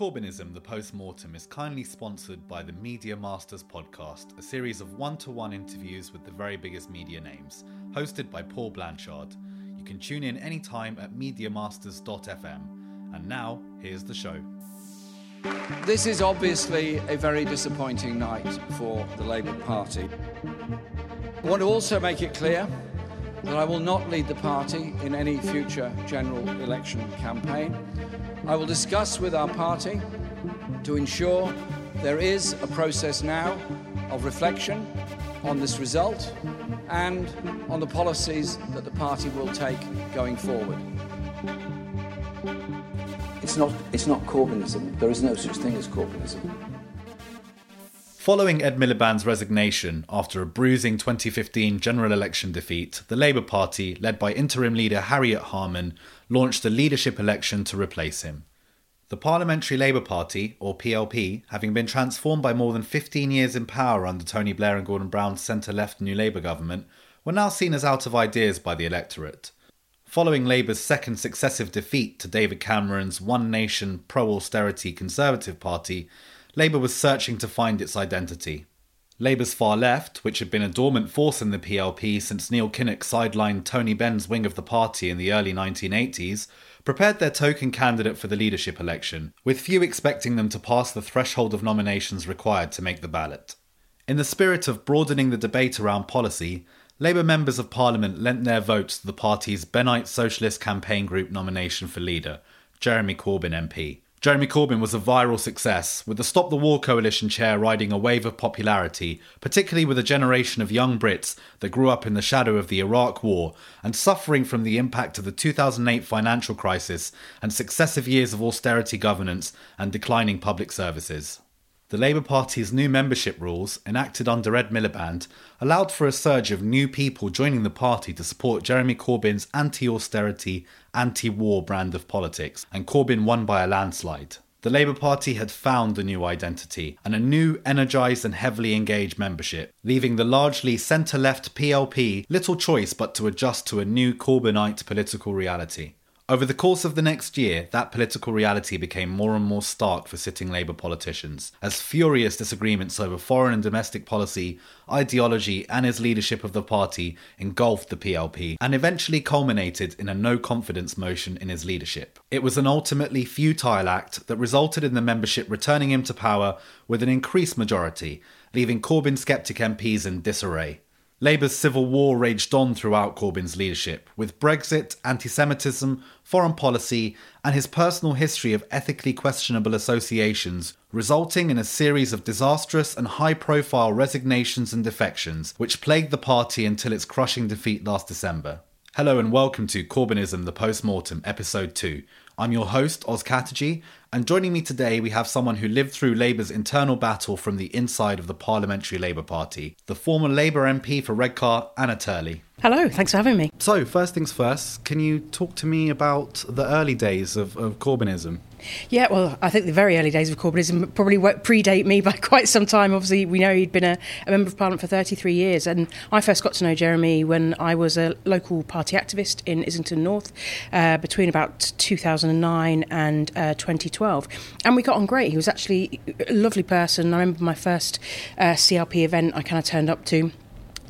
Corbynism, the post-mortem, is kindly sponsored by the Media Masters podcast, a series of one-to-one interviews with the very biggest media names, hosted by Paul Blanchard. You can tune in anytime at MediaMasters.fm. And now, here's the show. This is obviously a very disappointing night for the Labour Party. I want to also make it clear that I will not lead the party in any future general election campaign. I will discuss with our party to ensure there is a process now of reflection on this result and on the policies that the party will take going forward. It's not, it's not Corbynism. There is no such thing as Corbynism. Following Ed Miliband's resignation after a bruising 2015 general election defeat, the Labour Party, led by interim leader Harriet Harman, launched a leadership election to replace him. The Parliamentary Labour Party, or PLP, having been transformed by more than 15 years in power under Tony Blair and Gordon Brown's centre left New Labour government, were now seen as out of ideas by the electorate. Following Labour's second successive defeat to David Cameron's One Nation pro austerity Conservative Party, Labour was searching to find its identity. Labour's far left, which had been a dormant force in the PLP since Neil Kinnock sidelined Tony Benn's wing of the party in the early 1980s, prepared their token candidate for the leadership election, with few expecting them to pass the threshold of nominations required to make the ballot. In the spirit of broadening the debate around policy, Labour members of Parliament lent their votes to the party's Bennite Socialist Campaign Group nomination for leader, Jeremy Corbyn MP. Jeremy Corbyn was a viral success, with the Stop the War coalition chair riding a wave of popularity, particularly with a generation of young Brits that grew up in the shadow of the Iraq War and suffering from the impact of the 2008 financial crisis and successive years of austerity governance and declining public services. The Labour Party's new membership rules, enacted under Ed Miliband, allowed for a surge of new people joining the party to support Jeremy Corbyn's anti austerity, anti war brand of politics, and Corbyn won by a landslide. The Labour Party had found a new identity and a new, energised, and heavily engaged membership, leaving the largely centre left PLP little choice but to adjust to a new Corbynite political reality. Over the course of the next year, that political reality became more and more stark for sitting Labour politicians, as furious disagreements over foreign and domestic policy, ideology, and his leadership of the party engulfed the PLP and eventually culminated in a no confidence motion in his leadership. It was an ultimately futile act that resulted in the membership returning him to power with an increased majority, leaving Corbyn sceptic MPs in disarray. Labour's civil war raged on throughout Corbyn's leadership, with Brexit, anti Semitism, foreign policy, and his personal history of ethically questionable associations, resulting in a series of disastrous and high profile resignations and defections, which plagued the party until its crushing defeat last December. Hello and welcome to Corbynism the Postmortem, Episode 2. I'm your host, Oz Catagy, and joining me today we have someone who lived through Labour's internal battle from the inside of the Parliamentary Labour Party, the former Labour MP for Redcar, Anna Turley. Hello, thanks for having me. So, first things first, can you talk to me about the early days of, of Corbynism? Yeah, well, I think the very early days of Corbynism probably predate me by quite some time. Obviously, we know he'd been a, a, member of Parliament for 33 years, and I first got to know Jeremy when I was a local party activist in Islington North uh, between about 2009 and uh, 2012. And we got on great. He was actually a lovely person. I remember my first uh, CLP event I kind of turned up to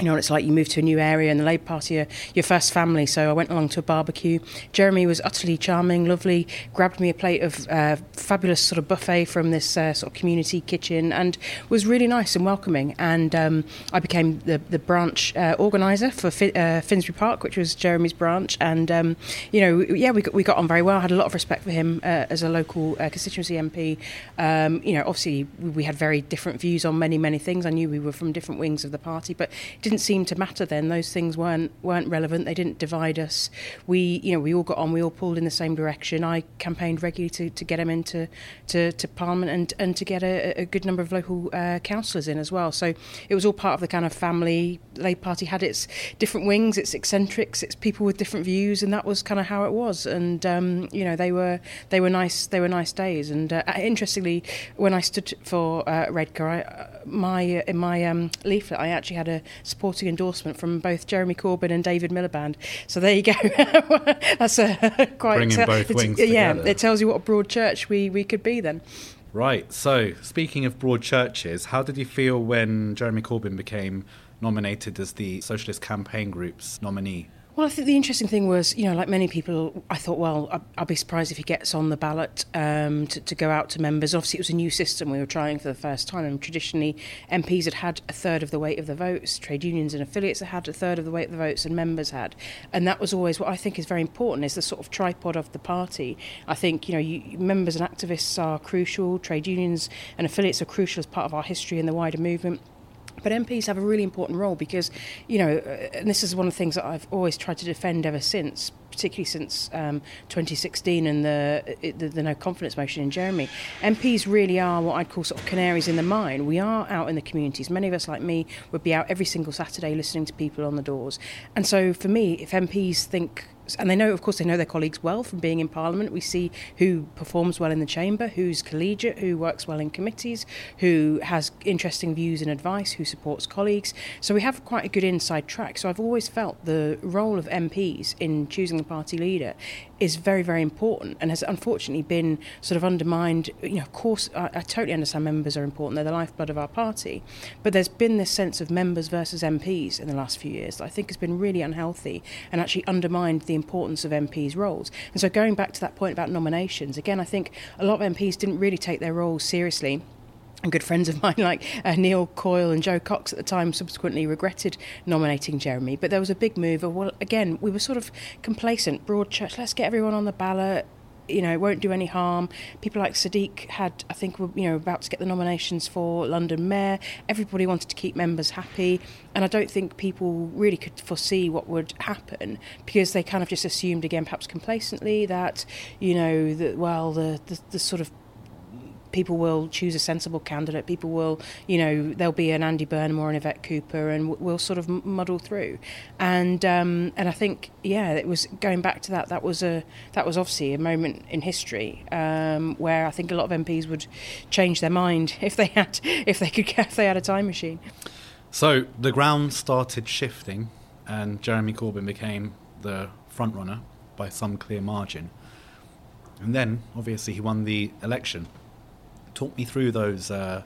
you know it's like you move to a new area and the Labour Party are your first family. So I went along to a barbecue. Jeremy was utterly charming lovely grabbed me a plate of uh, fabulous sort of buffet from this uh, sort of community kitchen and was really nice and welcoming. And um, I became the, the branch uh, organiser for uh, Finsbury Park which was Jeremy's branch. And um, you know yeah we got, we got on very well I had a lot of respect for him uh, as a local uh, constituency MP um, you know obviously we had very different views on many many things. I knew we were from different wings of the party but didn't seem to matter then. Those things weren't weren't relevant. They didn't divide us. We you know we all got on. We all pulled in the same direction. I campaigned regularly to, to get him into to, to Parliament and and to get a, a good number of local uh, councillors in as well. So it was all part of the kind of family. Labour Party had its different wings, its eccentrics, its people with different views, and that was kind of how it was. And um, you know they were they were nice they were nice days. And uh, interestingly, when I stood for uh, Redcar, I, my in my um, leaflet I actually had a supporting endorsement from both Jeremy Corbyn and David Miliband. So there you go. That's a quite Bringing both wings Yeah, together. it tells you what a broad church we, we could be then. Right. So, speaking of broad churches, how did you feel when Jeremy Corbyn became nominated as the Socialist Campaign Group's nominee? Well, I think the interesting thing was, you know, like many people, I thought, well, I'll be surprised if he gets on the ballot um, to, to go out to members. Obviously, it was a new system we were trying for the first time, and traditionally, MPs had had a third of the weight of the votes, trade unions and affiliates had had a third of the weight of the votes, and members had. And that was always what I think is very important is the sort of tripod of the party. I think, you know, you, members and activists are crucial, trade unions and affiliates are crucial as part of our history and the wider movement. But MPs have a really important role because, you know, uh, and this is one of the things that I've always tried to defend ever since, particularly since um, 2016 and the, the the no confidence motion in Jeremy. MPs really are what I'd call sort of canaries in the mine. We are out in the communities. Many of us, like me, would be out every single Saturday listening to people on the doors. And so, for me, if MPs think and they know, of course, they know their colleagues well from being in Parliament. We see who performs well in the chamber, who's collegiate, who works well in committees, who has interesting views and advice, who supports colleagues. So we have quite a good inside track. So I've always felt the role of MPs in choosing the party leader is very, very important and has unfortunately been sort of undermined. You know, of course, I, I totally understand members are important, they're the lifeblood of our party. But there's been this sense of members versus MPs in the last few years that I think has been really unhealthy and actually undermined the importance of MPs' roles. And so going back to that point about nominations, again, I think a lot of MPs didn't really take their roles seriously and good friends of mine like uh, Neil Coyle and Jo Cox at the time subsequently regretted nominating Jeremy. But there was a big move of, well, again, we were sort of complacent, broad church, let's get everyone on the ballot. You know, it won't do any harm. People like Sadiq had, I think, were you know about to get the nominations for London Mayor. Everybody wanted to keep members happy, and I don't think people really could foresee what would happen because they kind of just assumed again, perhaps complacently, that you know that well the the, the sort of people will choose a sensible candidate. People will, you know, there'll be an Andy Burnham or an Yvette Cooper, and we'll sort of muddle through. And um, and I think, yeah, it was going back to that. That was a that was obviously a moment in history um, where I think a lot of MPs would change their mind if they had if they could if they had a time machine. So the ground started shifting, and Jeremy Corbyn became the front runner by some clear margin. And then, obviously, he won the election. Talk me through those uh,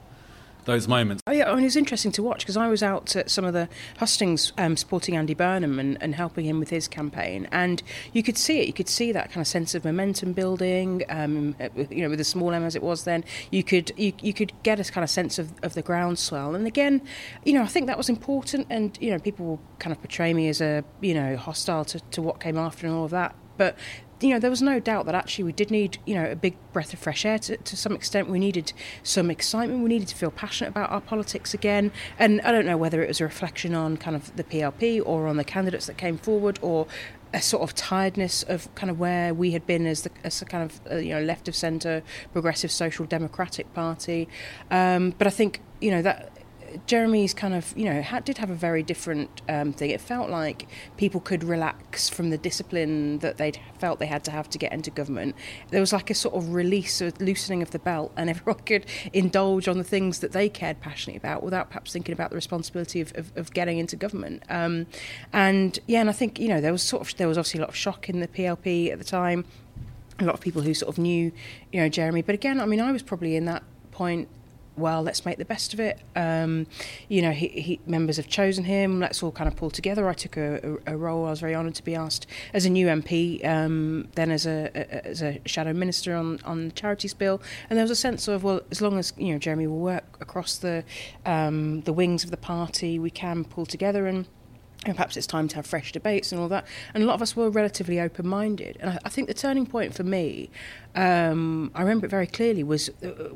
those moments. Oh, yeah, I mean, it was interesting to watch because I was out at some of the hustings um, supporting Andy Burnham and, and helping him with his campaign, and you could see it. You could see that kind of sense of momentum building. Um, you know, with as small M as it was then, you could you, you could get a kind of sense of, of the groundswell. And again, you know, I think that was important. And you know, people will kind of portray me as a you know hostile to, to what came after and all of that, but you know, there was no doubt that actually we did need, you know, a big breath of fresh air to, to some extent. We needed some excitement. We needed to feel passionate about our politics again. And I don't know whether it was a reflection on kind of the PLP or on the candidates that came forward or a sort of tiredness of kind of where we had been as the as a kind of uh, you know left of centre progressive social democratic party. Um, but I think you know that Jeremy's kind of, you know, had, did have a very different um, thing. It felt like people could relax from the discipline that they'd felt they had to have to get into government. There was like a sort of release, a loosening of the belt, and everyone could indulge on the things that they cared passionately about without perhaps thinking about the responsibility of, of, of getting into government. Um, and yeah, and I think, you know, there was sort of, there was obviously a lot of shock in the PLP at the time. A lot of people who sort of knew, you know, Jeremy. But again, I mean, I was probably in that point well, let's make the best of it. Um, you know, he, he, members have chosen him. Let's all kind of pull together. I took a, a, a role. I was very honoured to be asked as a new MP, um, then as a, a, as a shadow minister on on the charities bill. And there was a sense of well, as long as you know Jeremy will work across the um, the wings of the party, we can pull together and. And perhaps it's time to have fresh debates and all that. And a lot of us were relatively open minded. And I, I think the turning point for me, um, I remember it very clearly, was uh,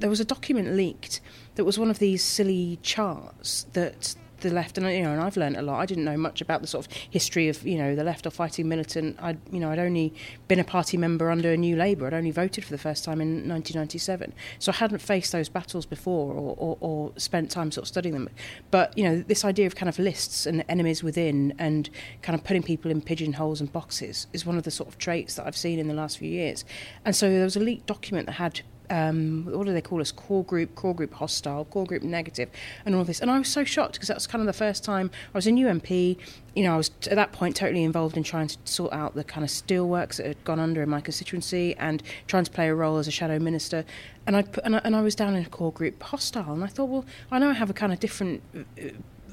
there was a document leaked that was one of these silly charts that the left and you know and I've learned a lot. I didn't know much about the sort of history of you know the left or fighting militant. I you know I'd only been a party member under a new Labour. I'd only voted for the first time in 1997 so I hadn't faced those battles before or, or, or spent time sort of studying them. But you know this idea of kind of lists and enemies within and kind of putting people in pigeonholes and boxes is one of the sort of traits that I've seen in the last few years. And so there was a leaked document that had um, what do they call us? Core group, core group hostile, core group negative, and all this. And I was so shocked because that was kind of the first time I was a new MP. You know, I was at that point totally involved in trying to sort out the kind of steelworks that had gone under in my constituency and trying to play a role as a shadow minister. And I and I, and I was down in a core group hostile, and I thought, well, I know I have a kind of different.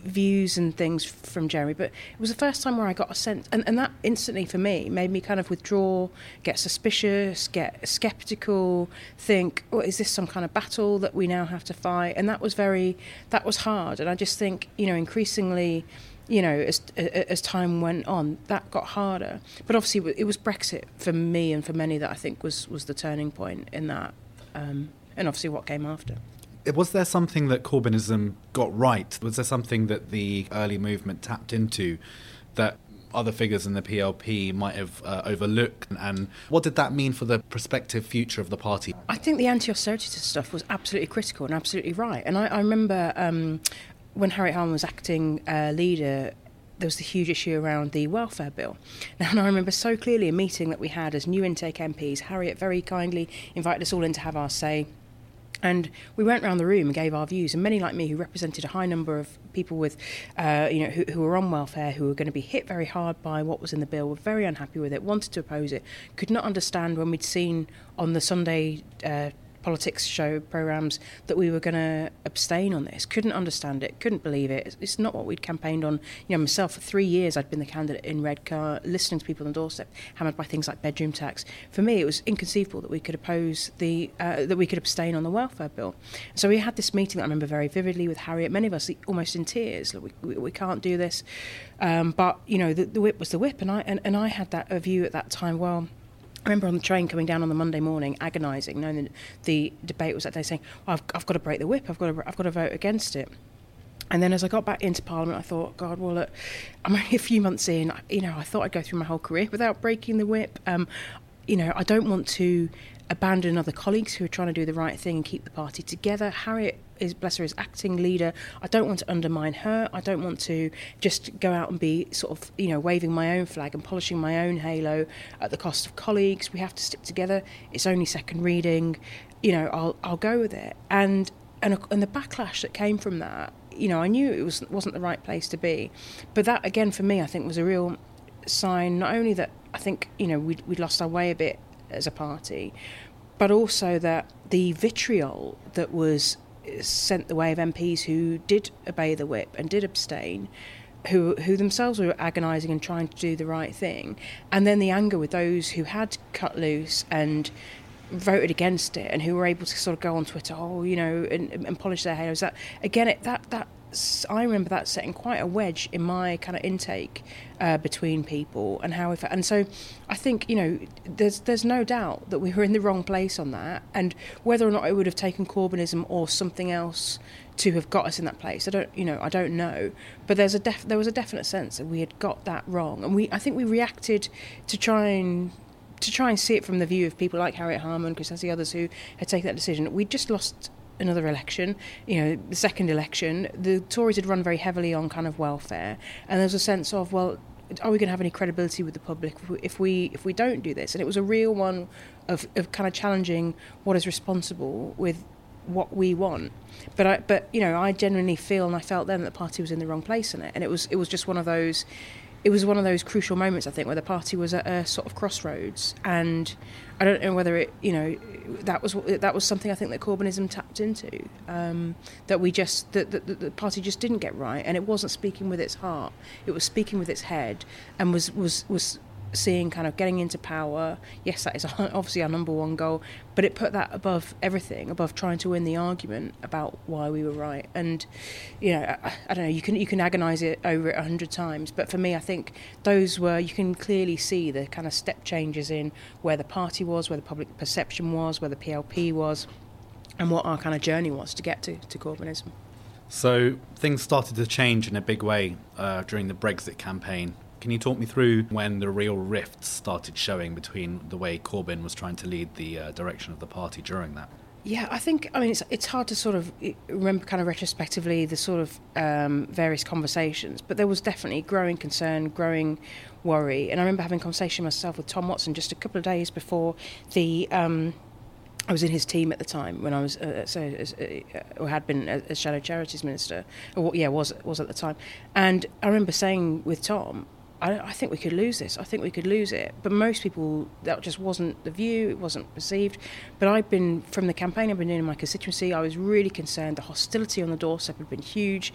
Views and things from Jeremy, but it was the first time where I got a sense, and, and that instantly for me made me kind of withdraw, get suspicious, get skeptical, think, oh, is this some kind of battle that we now have to fight? And that was very, that was hard. And I just think, you know, increasingly, you know, as as time went on, that got harder. But obviously, it was Brexit for me and for many that I think was was the turning point in that, um, and obviously what came after was there something that Corbynism got right? Was there something that the early movement tapped into that other figures in the PLP might have uh, overlooked? And what did that mean for the prospective future of the party? I think the anti austerity stuff was absolutely critical and absolutely right. And I, I remember um, when Harriet Harman was acting uh, leader, there was the huge issue around the welfare bill. Now, and I remember so clearly a meeting that we had as new intake MPs. Harriet very kindly invited us all in to have our say. And we went around the room and gave our views, and many like me, who represented a high number of people with, uh, you know, who, who, were on welfare, who were going to be hit very hard by what was in the bill, were very unhappy with it, wanted to oppose it, could not understand when we'd seen on the Sunday uh, politics show programs that we were going to abstain on this. Couldn't understand it. Couldn't believe it. It's, not what we'd campaigned on. You know, myself for three years I'd been the candidate in Redcar, listening to people on the doorstep, hammered by things like bedroom tax. For me, it was inconceivable that we could oppose the uh, that we could abstain on the welfare bill. So we had this meeting that I remember very vividly with Harriet. Many of us almost in tears. Like, we, we, we can't do this. Um, but you know, the, the whip was the whip, and I and, and I had that view at that time. Well I remember on the train coming down on the Monday morning, agonising, knowing that the debate was that day, saying, oh, I've, I've got to break the whip, I've got to, I've got to vote against it. And then as I got back into Parliament, I thought, God, well, look, I'm only a few months in. You know, I thought I'd go through my whole career without breaking the whip. Um, you know, I don't want to abandon other colleagues who are trying to do the right thing and keep the party together. Harriet is, bless her, is acting leader. I don't want to undermine her. I don't want to just go out and be sort of, you know, waving my own flag and polishing my own halo at the cost of colleagues. We have to stick together. It's only second reading. You know, I'll I'll go with it. And and and the backlash that came from that, you know, I knew it was wasn't the right place to be, but that again for me, I think was a real sign not only that I think you know we'd, we'd lost our way a bit as a party, but also that the vitriol that was sent the way of MPs who did obey the whip and did abstain, who who themselves were agonising and trying to do the right thing, and then the anger with those who had cut loose and voted against it and who were able to sort of go on Twitter, oh, you know, and, and polish their halos. That again, it, that that I remember that setting quite a wedge in my kind of intake uh, between people and how if and so I think you know there's there's no doubt that we were in the wrong place on that and whether or not it would have taken Corbynism or something else to have got us in that place I don't you know I don't know. But there's a def- there was a definite sense that we had got that wrong and we I think we reacted to try and to try and see it from the view of people like Harriet Harman, Chris the others who had taken that decision, we just lost another election, you know, the second election, the Tories had run very heavily on kind of welfare, and there was a sense of, well, are we going to have any credibility with the public if we if we don't do this? And it was a real one of, of kind of challenging what is responsible with what we want. But I, but you know, I genuinely feel and I felt then that the party was in the wrong place in it, and it was it was just one of those it was one of those crucial moments, I think, where the party was at a sort of crossroads, and I don't know whether it, you know, that was that was something I think that Corbynism tapped into, um, that we just that the, the party just didn't get right, and it wasn't speaking with its heart, it was speaking with its head, and was was was seeing kind of getting into power. Yes, that is obviously our number one goal, but it put that above everything, above trying to win the argument about why we were right. And you know, I, I don't know. You can you can agonise it over it a hundred times, but for me, I think those were you can clearly see the kind of step changes in where the party was, where the public perception was, where the PLP was, and what our kind of journey was to get to to Corbynism. So things started to change in a big way uh, during the Brexit campaign. Can you talk me through when the real rifts started showing between the way Corbyn was trying to lead the uh, direction of the party during that? Yeah, I think I mean it's it's hard to sort of remember kind of retrospectively the sort of um, various conversations, but there was definitely growing concern, growing worry, and I remember having a conversation myself with Tom Watson just a couple of days before the um, I was in his team at the time when I was uh, so uh, or had been as shadow charities minister, or yeah, was was at the time. And I remember saying with Tom, I, I, think we could lose this. I think we could lose it. But most people, that just wasn't the view. It wasn't perceived. But I've been from the campaign I've been doing in my constituency. I was really concerned. The hostility on the doorstep had been huge.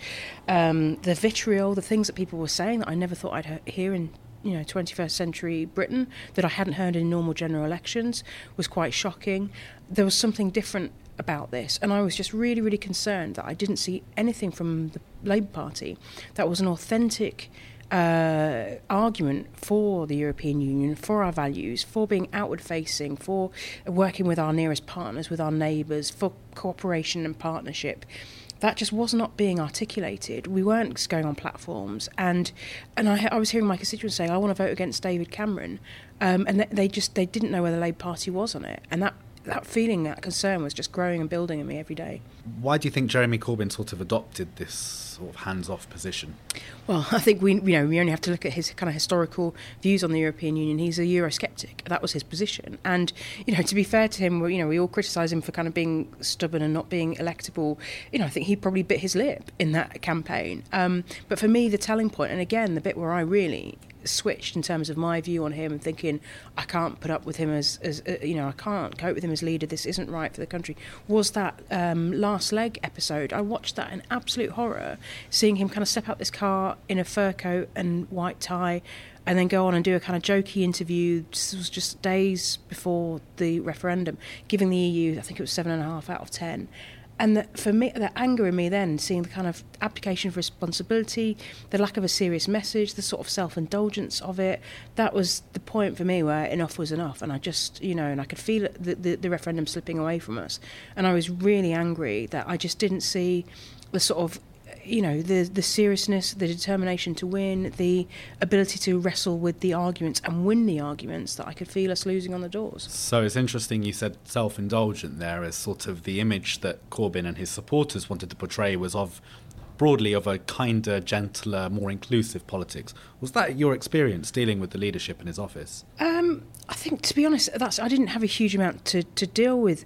Um, the vitriol, the things that people were saying that I never thought I'd hear in you know 21st century Britain that I hadn't heard in normal general elections was quite shocking. There was something different about this, and I was just really, really concerned that I didn't see anything from the Labour Party that was an authentic. Uh, argument for the European Union, for our values, for being outward facing, for working with our nearest partners, with our neighbours, for cooperation and partnership. That just was not being articulated. We weren't going on platforms, and and I, I was hearing my constituents saying, "I want to vote against David Cameron," um, and they just they didn't know where the Labour Party was on it, and that that feeling, that concern was just growing and building in me every day. Why do you think Jeremy Corbyn sort of adopted this sort of hands-off position? Well, I think we, you know, we only have to look at his kind of historical views on the European Union. He's a Eurosceptic. That was his position, and you know, to be fair to him, you know, we all criticise him for kind of being stubborn and not being electable. You know, I think he probably bit his lip in that campaign. Um, but for me, the telling point, and again, the bit where I really switched in terms of my view on him and thinking I can't put up with him as, as uh, you know I can't cope with him as leader. This isn't right for the country. Was that um, last leg episode? I watched that in absolute horror seeing him kind of step out this car in a fur coat and white tie and then go on and do a kind of jokey interview. This was just days before the referendum giving the EU I think it was seven and a half out of ten and for me, the anger in me then, seeing the kind of application of responsibility, the lack of a serious message, the sort of self indulgence of it, that was the point for me where enough was enough. And I just, you know, and I could feel the, the, the referendum slipping away from us. And I was really angry that I just didn't see the sort of you know the the seriousness, the determination to win, the ability to wrestle with the arguments and win the arguments that I could feel us losing on the doors. So it's interesting you said self-indulgent there as sort of the image that Corbyn and his supporters wanted to portray was of broadly of a kinder, gentler, more inclusive politics. Was that your experience dealing with the leadership in his office? Um, I think, to be honest, that's I didn't have a huge amount to, to deal with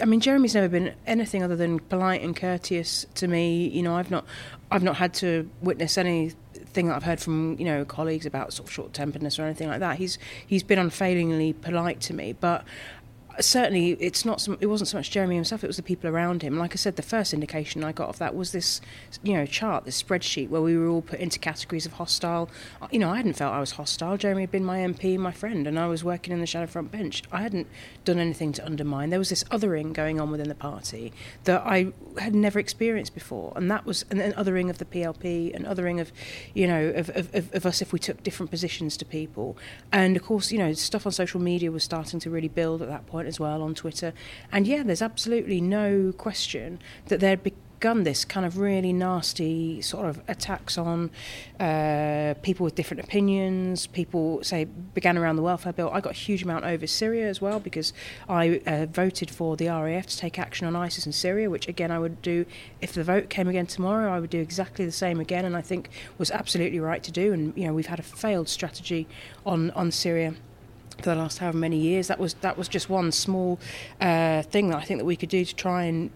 I mean, Jeremy's never been anything other than polite and courteous to me. You know, I've not, I've not had to witness anything that I've heard from you know colleagues about sort of short temperedness or anything like that. He's he's been unfailingly polite to me, but certainly it's not it wasn't so much Jeremy himself it was the people around him. Like I said the first indication I got of that was this you know chart this spreadsheet where we were all put into categories of hostile. You know I hadn't felt I was hostile. Jeremy had been my MP my friend and I was working in the shadow front bench. I hadn't done anything to undermine. There was this othering going on within the party that I had never experienced before. And that was an, then othering of the PLP and othering of you know of, of, of us if we took different positions to people. And of course you know stuff on social media was starting to really build at that point as well on Twitter. And yeah, there's absolutely no question that there'd begun this kind of really nasty sort of attacks on uh, people with different opinions. People say began around the welfare bill. I got a huge amount over Syria as well because I uh, voted for the RAF to take action on ISIS in Syria, which again I would do if the vote came again tomorrow. I would do exactly the same again, and I think was absolutely right to do. And you know we've had a failed strategy on on Syria for the last however many years. That was that was just one small uh, thing that I think that we could do to try and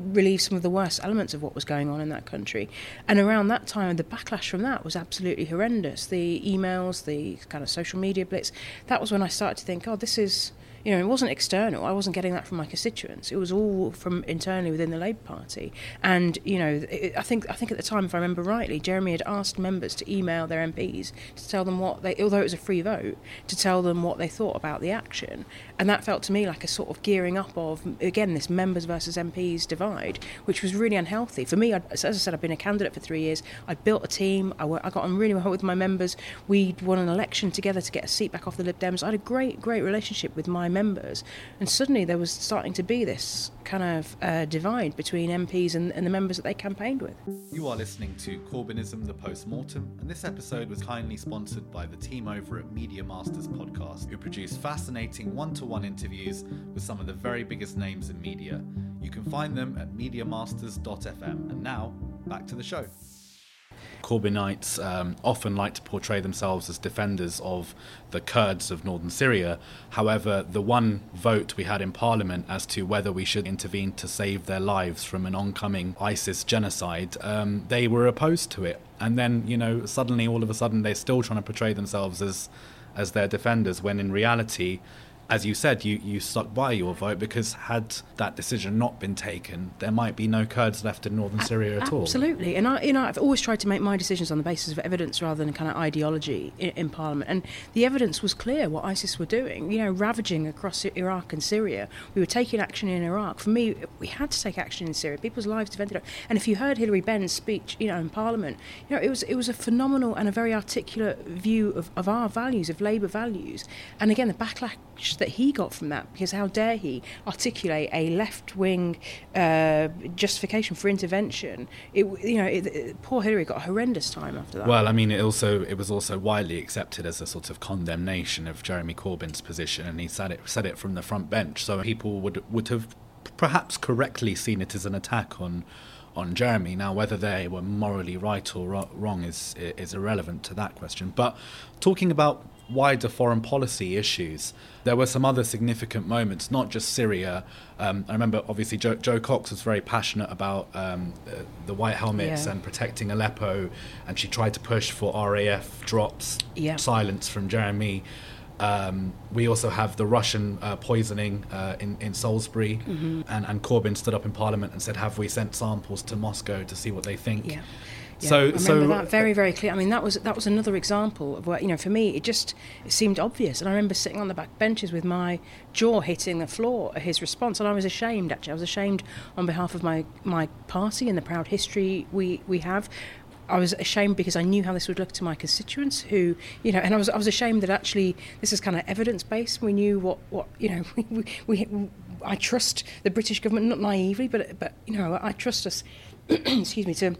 relieve some of the worst elements of what was going on in that country. And around that time, the backlash from that was absolutely horrendous. The emails, the kind of social media blitz. That was when I started to think, oh, this is you know, it wasn't external. I wasn't getting that from my constituents. It was all from internally within the Labour Party. And you know, it, I think I think at the time, if I remember rightly, Jeremy had asked members to email their MPs to tell them what they, although it was a free vote, to tell them what they thought about the action. And that felt to me like a sort of gearing up of again this members versus MPs divide, which was really unhealthy for me. I'd, as I said, I've been a candidate for three years. I'd built a team. I, I got on really well with my members. We'd won an election together to get a seat back off the Lib Dems. I had a great, great relationship with my members, and suddenly there was starting to be this kind of uh, divide between MPs and, and, the members that they campaigned with. You are listening to Corbynism the Postmortem, and this episode was kindly sponsored by the team over at Media Masters Podcast, who produce fascinating one to one interviews with some of the very biggest names in media. You can find them at mediamasters.fm. And now, back to the show. Corbynites um, often like to portray themselves as defenders of the Kurds of northern Syria. However, the one vote we had in parliament as to whether we should intervene to save their lives from an oncoming ISIS genocide, um, they were opposed to it. And then, you know, suddenly, all of a sudden, they're still trying to portray themselves as as their defenders, when in reality, as you said, you, you stuck by your vote because had that decision not been taken, there might be no Kurds left in northern Syria at all. Absolutely, and I, you know, I've always tried to make my decisions on the basis of evidence rather than kind of ideology in, in Parliament. And the evidence was clear what ISIS were doing. You know, ravaging across Iraq and Syria. We were taking action in Iraq. For me, we had to take action in Syria. People's lives depended on. And if you heard Hilary Benn's speech, you know, in Parliament, you know, it was it was a phenomenal and a very articulate view of, of our values, of Labour values. And again, the backlash that he got from that because how dare he articulate a left wing uh, justification for intervention? It, you know, it, it, poor Hilary got a horrendous time after that. Well, I mean, it also it was also widely accepted as a sort of condemnation of Jeremy Corbyn's position, and he said it said it from the front bench, so people would would have perhaps correctly seen it as an attack on on Jeremy. Now, whether they were morally right or wrong is is irrelevant to that question. But talking about wider foreign policy issues, there were some other significant moments, not just Syria. Um, I remember, obviously, Jo, Jo Cox was very passionate about um, uh, the white helmets yeah. and protecting Aleppo, and she tried to push for RAF drops, yeah. silence from Jeremy. Um, we also have the Russian uh, poisoning uh, in, in Salisbury, mm-hmm. and, and Corbyn stood up in Parliament and said, Have we sent samples to Moscow to see what they think? Yeah. Yeah, so, I remember so, that very, very clear. I mean, that was that was another example of where you know, for me, it just it seemed obvious. And I remember sitting on the back benches with my jaw hitting the floor at his response, and I was ashamed. Actually, I was ashamed on behalf of my my party and the proud history we we have. I was ashamed because I knew how this would look to my constituents, who you know, and I was I was ashamed that actually this is kind of evidence based. We knew what what you know we, we, we I trust the British government not naively, but but you know I trust us. excuse me to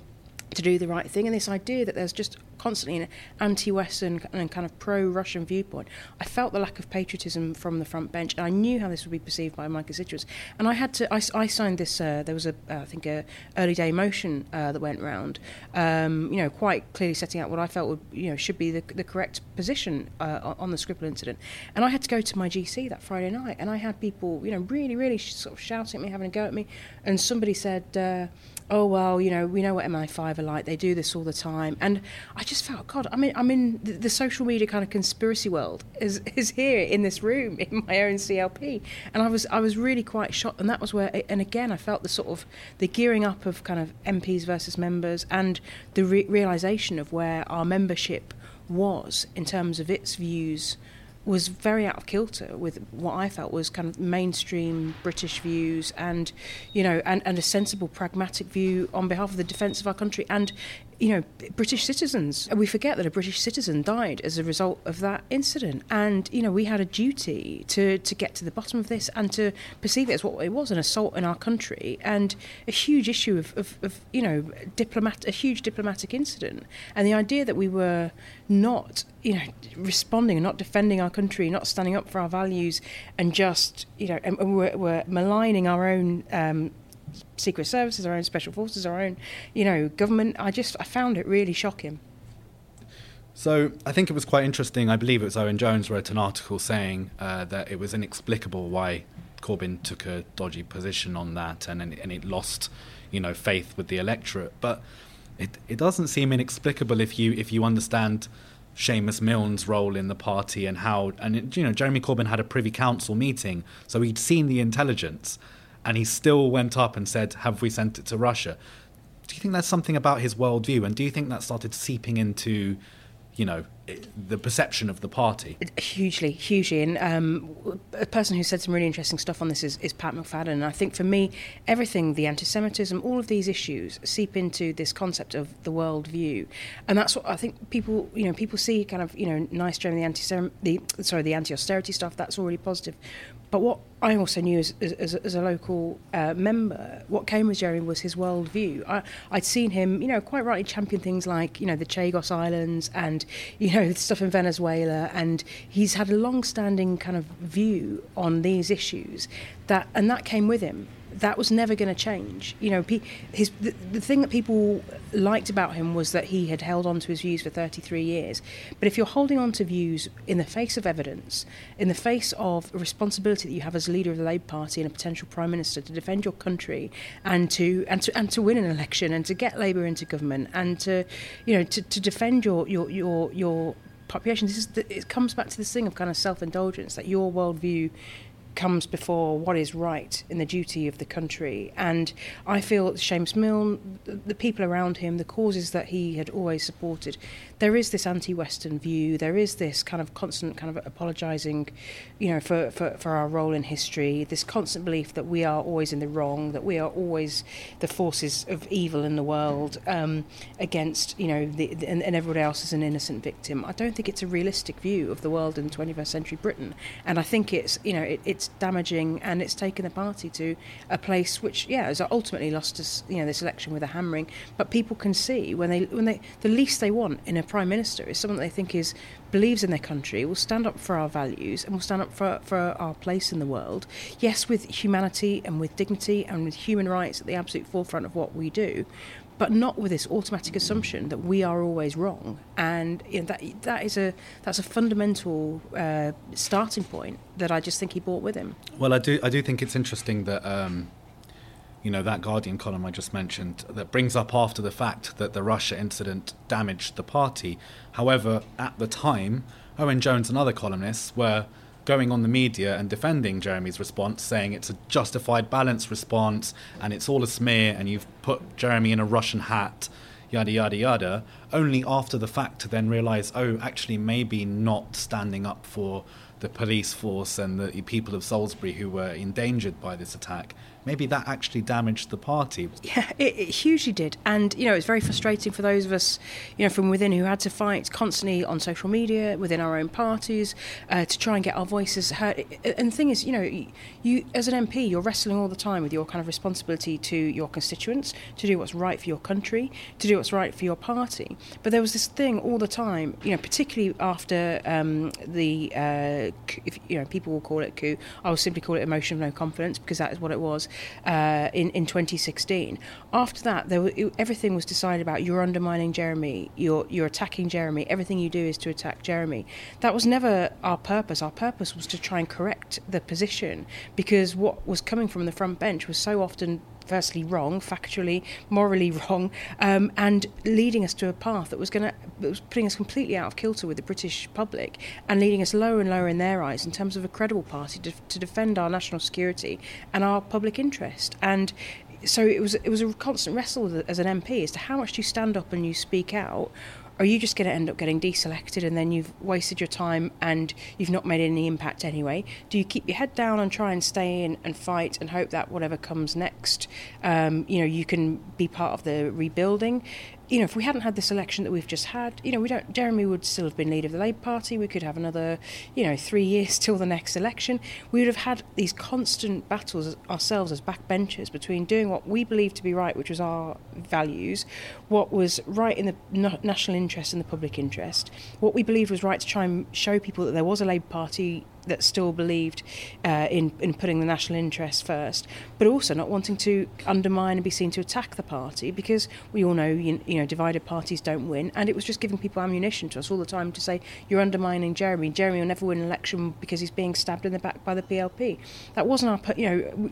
to do the right thing. And this idea that there's just constantly an anti-Western and kind of pro-Russian viewpoint. I felt the lack of patriotism from the front bench, and I knew how this would be perceived by my constituents. And I had to. I, I signed this. Uh, there was a, uh, I think, a early day motion uh, that went round. Um, you know, quite clearly setting out what I felt would, you know, should be the, the correct position uh, on the Skripal incident. And I had to go to my GC that Friday night, and I had people, you know, really, really sort of shouting at me, having a go at me. And somebody said uh, oh well, you know, we know what MI5 are like. They do this all the time, and I just felt, God, I mean, I'm in the, the, social media kind of conspiracy world is is here in this room in my own CLP, and I was I was really quite shocked, and that was where, and again, I felt the sort of the gearing up of kind of MPs versus members, and the re- realization of where our membership was in terms of its views was very out of kilter with what I felt was kind of mainstream British views and, you know, and, and a sensible, pragmatic view on behalf of the defence of our country and you know, British citizens. We forget that a British citizen died as a result of that incident. And, you know, we had a duty to, to get to the bottom of this and to perceive it as what it was an assault in our country and a huge issue of, of, of you know, diplomat, a huge diplomatic incident. And the idea that we were not, you know, responding and not defending our country, not standing up for our values and just, you know, and we're, we're maligning our own um, secret services, our own special forces, our own, you know, government. I just I found it really shocking. So I think it was quite interesting. I believe it was Owen Jones wrote an article saying uh, that it was inexplicable why Corbyn took a dodgy position on that, and and it lost, you know, faith with the electorate. But it it doesn't seem inexplicable if you if you understand. Seamus Milne's role in the party and how, and you know, Jeremy Corbyn had a Privy Council meeting, so he'd seen the intelligence and he still went up and said, Have we sent it to Russia? Do you think that's something about his worldview? And do you think that started seeping into, you know, the perception of the party? Hugely, hugely. And um, a person who said some really interesting stuff on this is, is Pat McFadden. And I think for me, everything, the anti Semitism, all of these issues seep into this concept of the worldview. And that's what I think people, you know, people see kind of, you know, nice German, the anti the sorry, the anti austerity stuff, that's already positive. But what I also knew as, as, as a local uh, member, what came with Jeremy was his worldview. I, I'd seen him, you know, quite rightly champion things like, you know, the Chagos Islands and, you know, stuff in Venezuela. And he's had a long standing kind of view on these issues that, and that came with him that was never going to change. You know, his the, the thing that people liked about him was that he had held on to his views for 33 years. But if you're holding on to views in the face of evidence, in the face of a responsibility that you have as leader of the Labour Party and a potential prime minister to defend your country and to and to and to win an election and to get Labour into government and to you know to, to defend your your your your population. This is the, it comes back to this thing of kind of self-indulgence that your worldview comes before what is right in the duty of the country. And I feel that Seamus Milne, the people around him, the causes that he had always supported, there is this anti-Western view. There is this kind of constant kind of apologising, you know, for, for, for our role in history. This constant belief that we are always in the wrong, that we are always the forces of evil in the world um, against, you know, the, the, and, and everybody else is an innocent victim. I don't think it's a realistic view of the world in 21st century Britain. And I think it's, you know, it, it's damaging and it's taken the party to a place which, yeah, has ultimately lost us, you know, this election with a hammering. But people can see when they, when they, the least they want in a prime minister is someone that they think is believes in their country, will stand up for our values, and will stand up for for our place in the world. Yes, with humanity and with dignity and with human rights at the absolute forefront of what we do, but not with this automatic assumption that we are always wrong. And you know, that that is a that's a fundamental uh, starting point that I just think he brought with him. Well, I do I do think it's interesting that. Um you know, that Guardian column I just mentioned that brings up after the fact that the Russia incident damaged the party. However, at the time, Owen Jones and other columnists were going on the media and defending Jeremy's response, saying it's a justified, balanced response and it's all a smear and you've put Jeremy in a Russian hat, yada, yada, yada, only after the fact to then realise, oh, actually, maybe not standing up for the police force and the people of Salisbury who were endangered by this attack maybe that actually damaged the party. Yeah, it, it, hugely did. And, you know, it's very frustrating for those of us, you know, from within who had to fight constantly on social media, within our own parties, uh, to try and get our voices heard. And the thing is, you know, you as an MP, you're wrestling all the time with your kind of responsibility to your constituents, to do what's right for your country, to do what's right for your party. But there was this thing all the time, you know, particularly after um, the, uh, if, you know, people will call it coup. I will simply call it emotion of no confidence because that is what it was uh, in in 2016. After that, there everything was decided about you're undermining Jeremy, you're you're attacking Jeremy. Everything you do is to attack Jeremy. That was never our purpose. Our purpose was to try and correct the position because what was coming from the front bench was so often firstly wrong, factually, morally wrong, um, and leading us to a path that was going to was putting us completely out of kilter with the British public and leading us lower and lower in their eyes in terms of a credible party to, to defend our national security and our public interest. And so it was it was a constant wrestle as an MP as to how much do you stand up and you speak out are you just going to end up getting deselected and then you've wasted your time and you've not made any impact anyway? Do you keep your head down and try and stay in and fight and hope that whatever comes next, um, you know, you can be part of the rebuilding? You know, if we hadn't had this election that we've just had, you know, we don't. Jeremy would still have been leader of the Labour Party. We could have another, you know, three years till the next election. We would have had these constant battles ourselves as backbenchers between doing what we believed to be right, which was our values, what was right in the national interest and the public interest, what we believed was right to try and show people that there was a Labour Party that still believed uh, in in putting the national interest first, but also not wanting to undermine and be seen to attack the party because we all know you, know divided parties don't win, and it was just giving people ammunition to us all the time to say you're undermining Jeremy. Jeremy will never win an election because he's being stabbed in the back by the PLP. That wasn't our you know.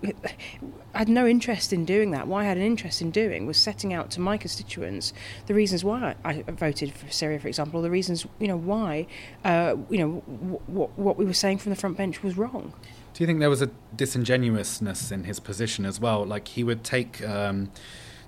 I had no interest in doing that. What I had an interest in doing was setting out to my constituents the reasons why I, voted for Syria, for example, the reasons you know why uh, you know w- w- what we were saying from the front bench was wrong. Do you think there was a disingenuousness in his position as well? Like he would take. Um,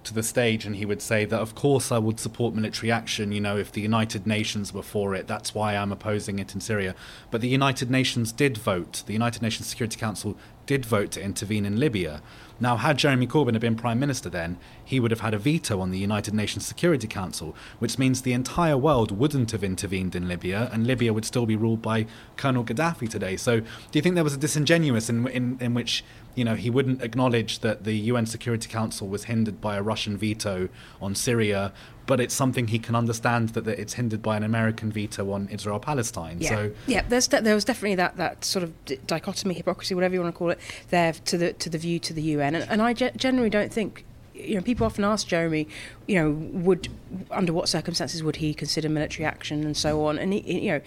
to the stage and he would say that of course I would support military action you know if the United Nations were for it that's why I'm opposing it in Syria but the United Nations did vote the United Nations Security Council did vote to intervene in Libya now, had Jeremy Corbyn have been Prime Minister then, he would have had a veto on the United Nations Security Council, which means the entire world wouldn't have intervened in Libya, and Libya would still be ruled by Colonel Gaddafi today. So, do you think there was a disingenuous in, in, in which you know, he wouldn't acknowledge that the UN Security Council was hindered by a Russian veto on Syria, but it's something he can understand that, that it's hindered by an American veto on Israel Palestine. Yeah, So yeah. There's de- there was definitely that, that sort of di- dichotomy, hypocrisy, whatever you want to call it, there to the to the view to the UN, and, and I ge- generally don't think. You know, people often ask Jeremy, you know, would under what circumstances would he consider military action and so on, and he, you know,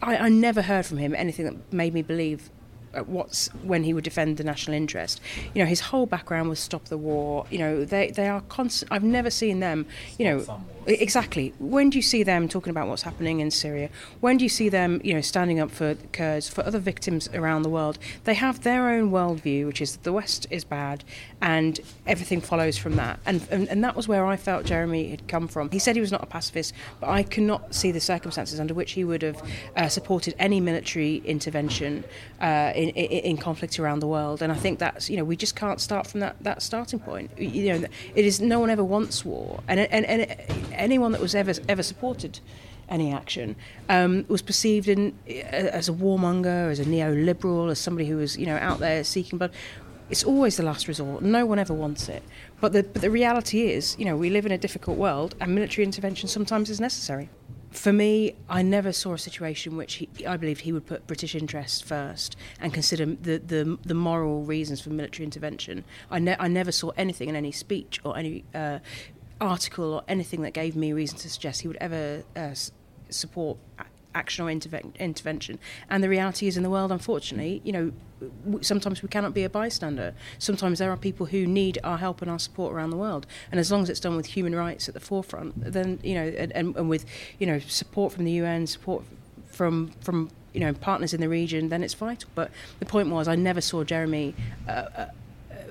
I, I never heard from him anything that made me believe uh, what's when he would defend the national interest. You know, his whole background was stop the war. You know, they they are constant. I've never seen them. You know, Exactly. When do you see them talking about what's happening in Syria? When do you see them, you know, standing up for Kurds, for other victims around the world? They have their own worldview, which is that the West is bad, and everything follows from that. And, and and that was where I felt Jeremy had come from. He said he was not a pacifist, but I cannot see the circumstances under which he would have uh, supported any military intervention uh, in, in in conflict around the world. And I think that's you know we just can't start from that that starting point. You know, it is no one ever wants war, and and and anyone that was ever ever supported any action um, was perceived in, as a warmonger, as a neoliberal, as somebody who was you know out there seeking blood. It's always the last resort. No one ever wants it. But the but the reality is, you know, we live in a difficult world, and military intervention sometimes is necessary. For me, I never saw a situation which he, I believed he would put British interests first and consider the, the, the moral reasons for military intervention. I, ne- I never saw anything in any speech or any uh, article or anything that gave me reason to suggest he would ever uh, support action or interve- intervention. And the reality is, in the world, unfortunately, you know, w- sometimes we cannot be a bystander. Sometimes there are people who need our help and our support around the world. And as long as it's done with human rights at the forefront, then you know, and, and, and with you know support from the UN, support from from you know partners in the region, then it's vital. But the point was, I never saw Jeremy. Uh, uh,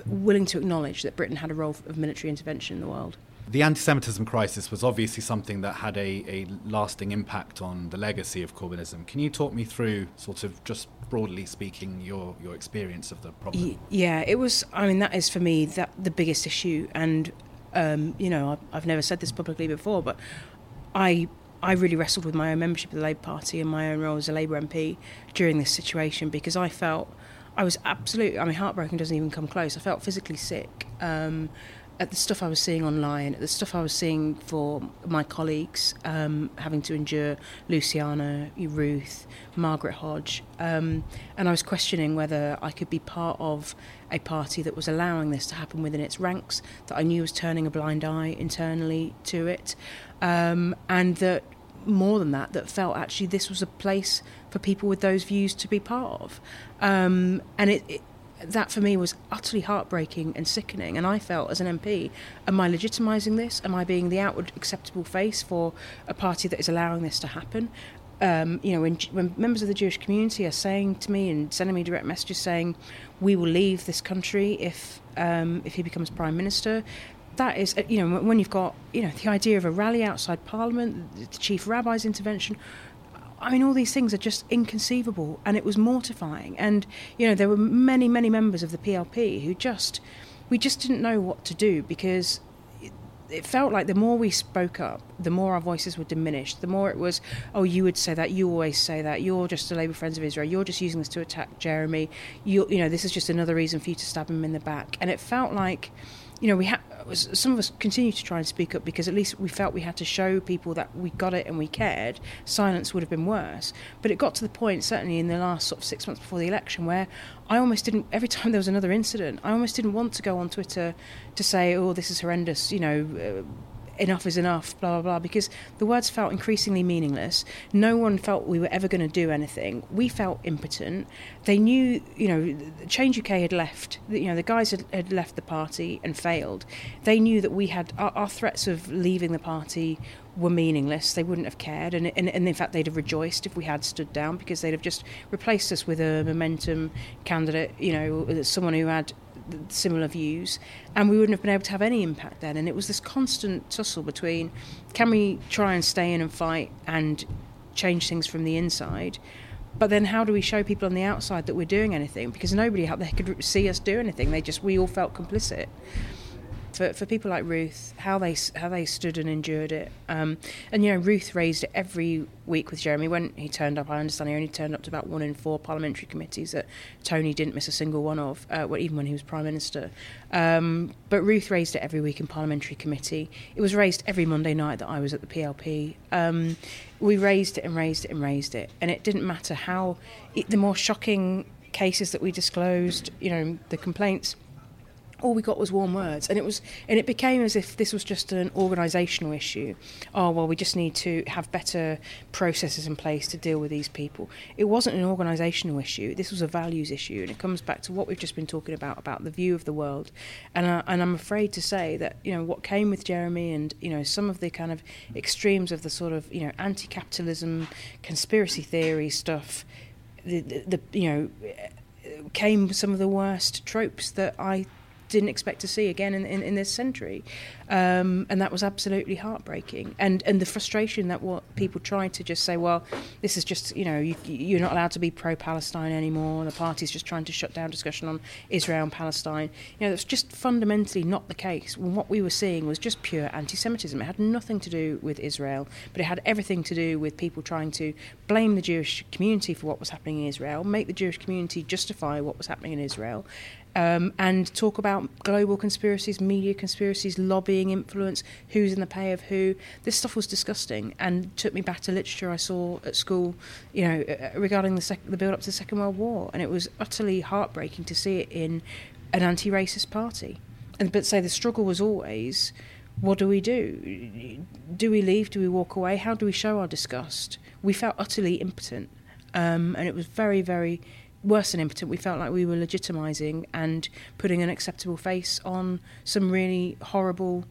willing to acknowledge that Britain had a role of military intervention in the world. The anti Semitism crisis was obviously something that had a, a lasting impact on the legacy of Corbynism. Can you talk me through, sort of just broadly speaking, your, your experience of the problem? Yeah, it was. I mean, that is for me that the biggest issue, and um, you know, I've, I've never said this publicly before, but I I really wrestled with my own membership of the Labour Party and my own role as a Labour MP during this situation because I felt I was absolutely. I mean, heartbroken doesn't even come close. I felt physically sick. Um, at the stuff I was seeing online, at the stuff I was seeing for my colleagues um, having to endure Luciana, Ruth, Margaret Hodge, um, and I was questioning whether I could be part of a party that was allowing this to happen within its ranks, that I knew was turning a blind eye internally to it, um, and that more than that, that felt actually this was a place for people with those views to be part of. Um, and it, it, that for me was utterly heartbreaking and sickening. And I felt as an MP, am I legitimising this? Am I being the outward acceptable face for a party that is allowing this to happen? Um, you know, when, when members of the Jewish community are saying to me and sending me direct messages saying, "We will leave this country if um, if he becomes prime minister," that is, uh, you know, when you've got, you know, the idea of a rally outside Parliament, the chief rabbi's intervention. I mean, all these things are just inconceivable, and it was mortifying. And you know, there were many, many members of the PLP who just, we just didn't know what to do because it, felt like the more we spoke up, the more our voices were diminished. The more it was, oh, you would say that, you always say that, you're just a Labour Friends of Israel, you're just using this to attack Jeremy. You, you know, this is just another reason for you to stab him in the back. And it felt like you know, we had some of us continue to try and speak up because at least we felt we had to show people that we got it and we cared. Silence would have been worse. But it got to the point, certainly in the last sort of six months before the election, where I almost didn't. Every time there was another incident, I almost didn't want to go on Twitter to say, "Oh, this is horrendous," you know. Uh, enough is enough, blah, blah, blah, because the words felt increasingly meaningless. No one felt we were ever going to do anything. We felt impotent. They knew, you know, Change UK had left, you know, the guys had, had left the party and failed. They knew that we had, our, our threats of leaving the party were meaningless. They wouldn't have cared. And, and, and in fact, they'd have rejoiced if we had stood down because they'd have just replaced us with a momentum candidate, you know, someone who had similar views, and we wouldn't have been able to have any impact then. And it was this constant tussle between can we try and stay in and fight and change things from the inside, but then how do we show people on the outside that we're doing anything? Because nobody out there could see us do anything. They just we all felt complicit. For, for people like Ruth, how they how they stood and endured it. Um, and you know, Ruth raised it every week with Jeremy when he turned up. I understand he only turned up to about one in four parliamentary committees that Tony didn't miss a single one of, uh, even when he was prime minister. Um, but Ruth raised it every week in parliamentary committee. It was raised every Monday night that I was at the PLP. Um, we raised it and raised it and raised it, and it didn't matter how it, the more shocking cases that we disclosed, you know, the complaints all we got was warm words. And it was and it became as if this was just an organizational issue. Oh well we just need to have better processes in place to deal with these people. It wasn't an organizational issue. This was a values issue. And it comes back to what we've just been talking about about the view of the world. And I, and I'm afraid to say that you know what came with Jeremy and you know some of the kind of extremes of the sort of you know anti-capitalism conspiracy theory stuff the, the, the you know came some of the worst tropes that I didn't expect to see again in, in, in this century. Um, and that was absolutely heartbreaking. And and the frustration that what people tried to just say, well, this is just, you know, you, you're not allowed to be pro Palestine anymore. The party's just trying to shut down discussion on Israel and Palestine. You know, that's just fundamentally not the case. What we were seeing was just pure anti Semitism. It had nothing to do with Israel, but it had everything to do with people trying to blame the Jewish community for what was happening in Israel, make the Jewish community justify what was happening in Israel, um, and talk about global conspiracies, media conspiracies, lobbying influence, who's in the pay of who. This stuff was disgusting and took me back to literature I saw at school, you know, uh, uh, regarding the, sec- the build up to the Second World War. And it was utterly heartbreaking to see it in an anti racist party. And, but say the struggle was always what do we do? Do we leave? Do we walk away? How do we show our disgust? We felt utterly impotent. Um, and it was very, very worse than impotent, we felt like we were legitimising and putting an acceptable face on some really horrible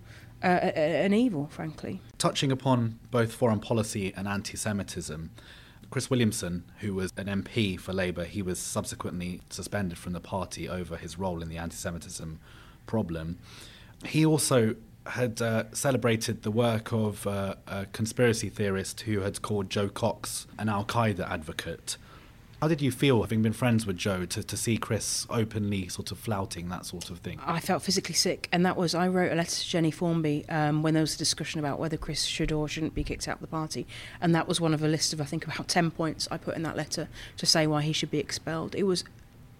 uh, and evil, frankly. Touching upon both foreign policy and anti Semitism, Chris Williamson, who was an MP for Labour, he was subsequently suspended from the party over his role in the anti Semitism problem. He also had uh, celebrated the work of uh, a conspiracy theorist who had called Jo Cox an Al Qaeda advocate. How did you feel, having been friends with Jo to, to see Chris openly sort of flouting that sort of thing? I felt physically sick, and that was I wrote a letter to Jenny Formby um, when there was a discussion about whether Chris should or shouldn't be kicked out of the party, and that was one of a list of I think about ten points I put in that letter to say why he should be expelled. It was,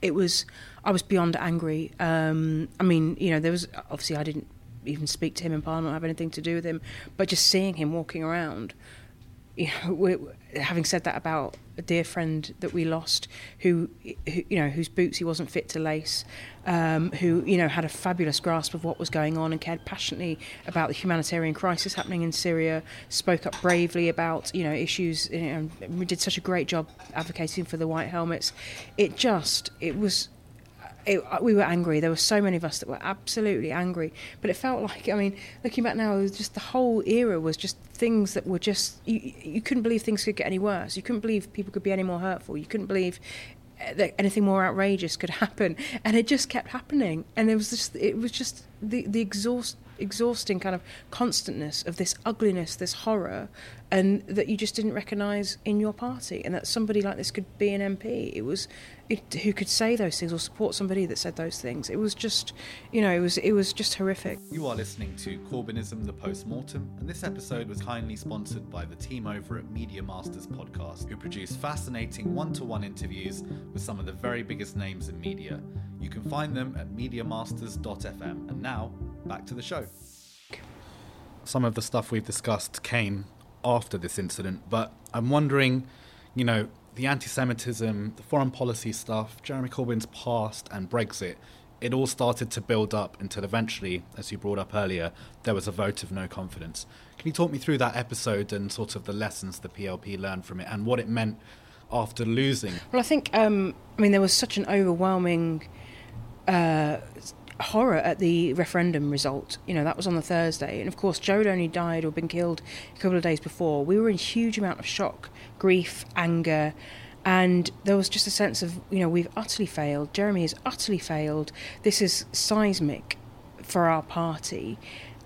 it was, I was beyond angry. Um, I mean, you know, there was obviously I didn't even speak to him in Parliament, have anything to do with him, but just seeing him walking around you know, having said that about a dear friend that we lost, who, who you know, whose boots he wasn't fit to lace, um, who you know had a fabulous grasp of what was going on and cared passionately about the humanitarian crisis happening in Syria, spoke up bravely about you know issues, you know, we did such a great job advocating for the white helmets. It just, it was it, uh, we were angry. There were so many of us that were absolutely angry. But it felt like, I mean, looking back now, it just the whole era was just things that were just, you, you couldn't believe things could get any worse. You couldn't believe people could be any more hurtful. You couldn't believe uh, that anything more outrageous could happen. And it just kept happening. And there was just, it was just the, the exhaust, exhausting kind of constantness of this ugliness, this horror, and that you just didn't recognise in your party, and that somebody like this could be an MP. It was it, who could say those things or support somebody that said those things. It was just, you know, it was it was just horrific. You are listening to Corbynism: The Postmortem, and this episode was kindly sponsored by the team over at Media Masters Podcast, who produce fascinating one-to-one interviews with some of the very biggest names in media. You can find them at MediaMasters.fm. And now, back to the show. Some of the stuff we've discussed came after this incident, but I'm wondering, you know, the anti Semitism, the foreign policy stuff, Jeremy Corbyn's past, and Brexit, it all started to build up until eventually, as you brought up earlier, there was a vote of no confidence. Can you talk me through that episode and sort of the lessons the PLP learned from it and what it meant after losing? Well, I think, um, I mean, there was such an overwhelming. Uh, horror at the referendum result. You know, that was on the Thursday. And of course, Jo had only died or been killed a couple of days before. We were in huge amount of shock, grief, anger. And there was just a sense of, you know, we've utterly failed. Jeremy has utterly failed. This is seismic for our party.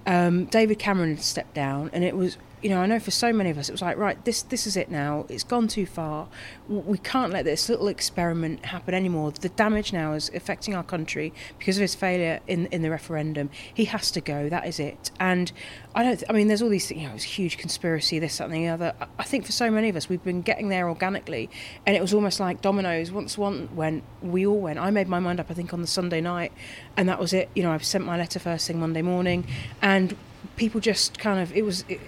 Um, David Cameron stepped down, and it was you know, I know for so many of us, it was like, right, this this is it now. It's gone too far. We can't let this little experiment happen anymore. The damage now is affecting our country because of his failure in in the referendum. He has to go. That is it. And I don't. I mean, there's all these, Things, you know, it's huge conspiracy, this, and the other. I think for so many of us, we've been getting there organically, and it was almost like dominoes. Once one went, we all went. I made my mind up, I think, on the Sunday night, and that was it. You know, I've sent my letter first thing Monday morning, and people just kind of it was. It,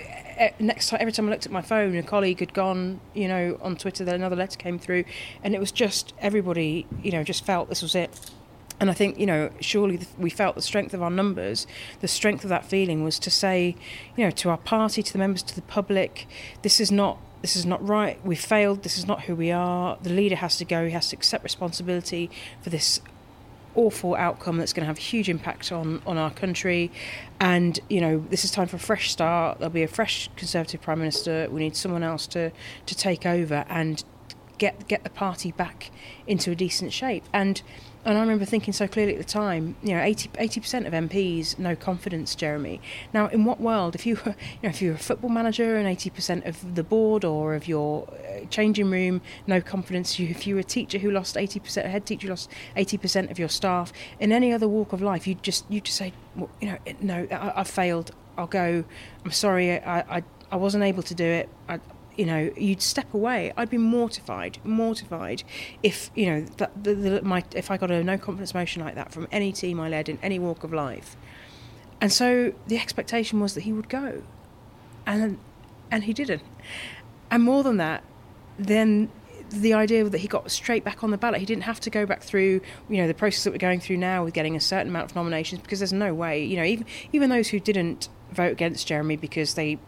next time, every time I looked at my phone, a colleague had gone, you know, on Twitter. That another letter came through, and it was just everybody, you know, just felt this was it. And I think, you know, surely we felt the strength of our numbers. The strength of that feeling was to say, you know, to our party, to the members, to the public, this is not this is not right. We failed. This is not who we are. The leader has to go. He has to accept responsibility for this awful outcome that's going to have a huge impact on, on our country. And, you know, this is time for a fresh start. There'll be a fresh Conservative Prime Minister. We need someone else to, to take over and get get the party back into a decent shape. And and I remember thinking so clearly at the time, you know, 80 percent of MPs no confidence, Jeremy. Now, in what world, if you were, you know, if you're a football manager and eighty percent of the board or of your uh, changing room no confidence, you if you were a teacher who lost eighty percent, a head teacher lost eighty percent of your staff, in any other walk of life, you just you just say, well, you know, no, I, have failed. I'll go. I'm sorry. I, I I wasn't able to do it. I, you know, you'd step away. I'd be mortified, mortified if you know that the, the, my if I got a no confidence motion like that from any team I led in any walk of life, and so the expectation was that he would go, and and he didn't, and more than that, then the idea that he got straight back on the ballot. He didn't have to go back through, you know, the process that we're going through now with getting a certain amount of nominations because there's no way, you know, even even those who didn't vote against Jeremy because they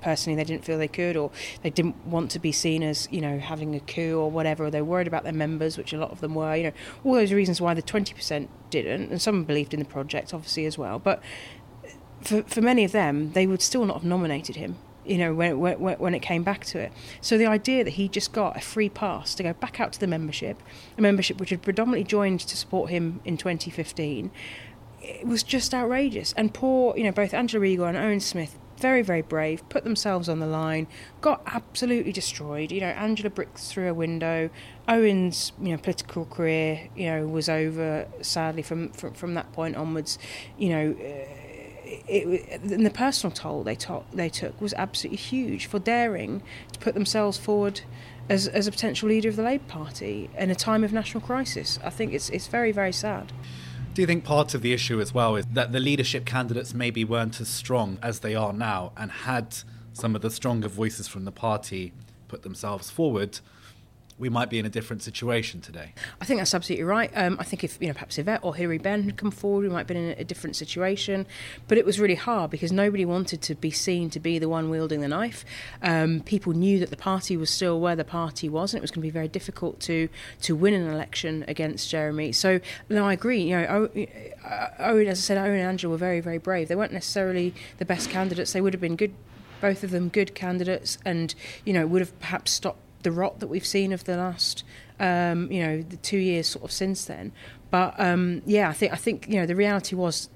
personally they didn't feel they could or they didn't want to be seen as you know having a coup or whatever or they're worried about their members which a lot of them were you know all those reasons why the 20% didn't and some believed in the project obviously as well. But for, for many of them they would still not have nominated him you know when, when, when it came back to it. So the idea that he just got a free pass to go back out to the membership a membership which had predominantly joined to support him in 2015 it was just outrageous. And poor, you know, both Angela Eagle and Owen Smith, very, very brave, put themselves on the line, got absolutely destroyed. You know, Angela bricks through a window. Owen's, you know, political career, you know, was over sadly from from, from that point onwards. You know. Uh, it, and the personal toll they, to, they took was absolutely huge for daring to put themselves forward as, as a potential leader of the Labour Party in a time of national crisis. I think it's it's very very sad. Do you think part of the issue as well is that the leadership candidates maybe weren't as strong as they are now and had some of the stronger voices from the party put themselves forward? We might be in a different situation today. I think that's absolutely right. Um, I think if you know perhaps Yvette or Hilary Benn had come forward, we might have been in a different situation. But it was really hard because nobody wanted to be seen to be the one wielding the knife. Um, people knew that the party was still where the party was, and it was going to be very difficult to to win an election against Jeremy. So no, I agree. You know, Owen, as I said, Owen and Angela were very very brave. They weren't necessarily the best candidates. They would have been good both of them good candidates and you know would have perhaps stopped the rot that we've seen of the last, um, you know, the two years sort of since then. But um, yeah, I think I think you know the reality was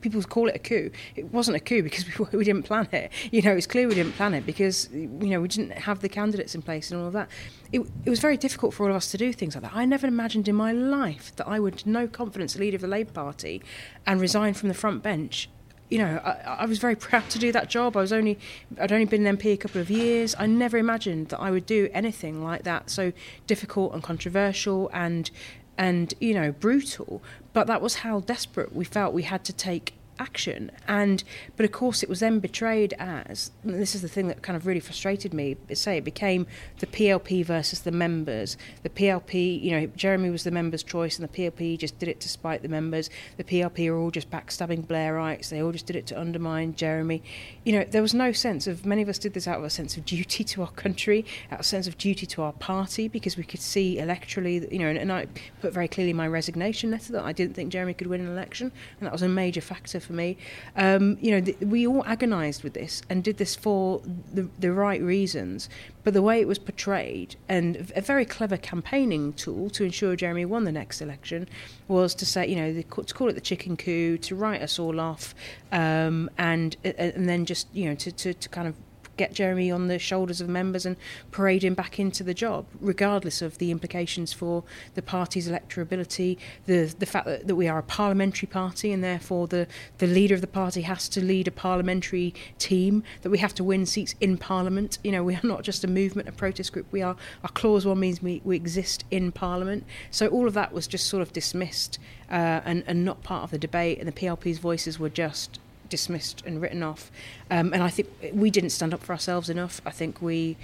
people call it a coup. It wasn't a coup because we, we didn't plan it. You know, it's clear we didn't plan it because you know we didn't have the candidates in place and all of that. It, it was very difficult for all of us to do things like that. I never imagined in my life that I would no confidence leader of the Labour Party and resign from the front bench you know, I, I, was very proud to do that job. I was only, I'd only been an MP a couple of years. I never imagined that I would do anything like that, so difficult and controversial and, and you know, brutal. But that was how desperate we felt we had to take action. And but of course, it was then betrayed as this is the thing that kind of really frustrated me. Say it became the PLP versus the members. The PLP, you know, Jeremy was the members' choice, and the PLP just did it to spite the members. The PLP are all just backstabbing Blairites. They all just did it to undermine Jeremy. You know, there was no sense of many of us did this out of a sense of duty to our country, out of a sense of duty to our party, because we could see electorally, you know, and, and I put very clearly my resignation letter that I didn't think Jeremy could win an election, and that was a major factor for me. Um, you know, th- we all agonised with this and did this for the, the right reasons. But the way it was portrayed, and a very clever campaigning tool to ensure Jeremy won the next election, was to say, you know, the, to call it the chicken coup, to write us all off, um, and and then just you know to, to, to kind of get Jeremy on the shoulders of members and parade him back into the job, regardless of the implications for the party's electorability, the the fact that, that we are a parliamentary party and therefore the, the leader of the party has to lead a parliamentary team, that we have to win seats in Parliament. You know, we are not just a movement, a protest group. We are our clause one means we, we exist in Parliament. So all of that was just sort of dismissed uh, and, and not part of the debate, and the PLP's voices were just dismissed and written off. Um, and I think we didn't stand up for ourselves enough. I think we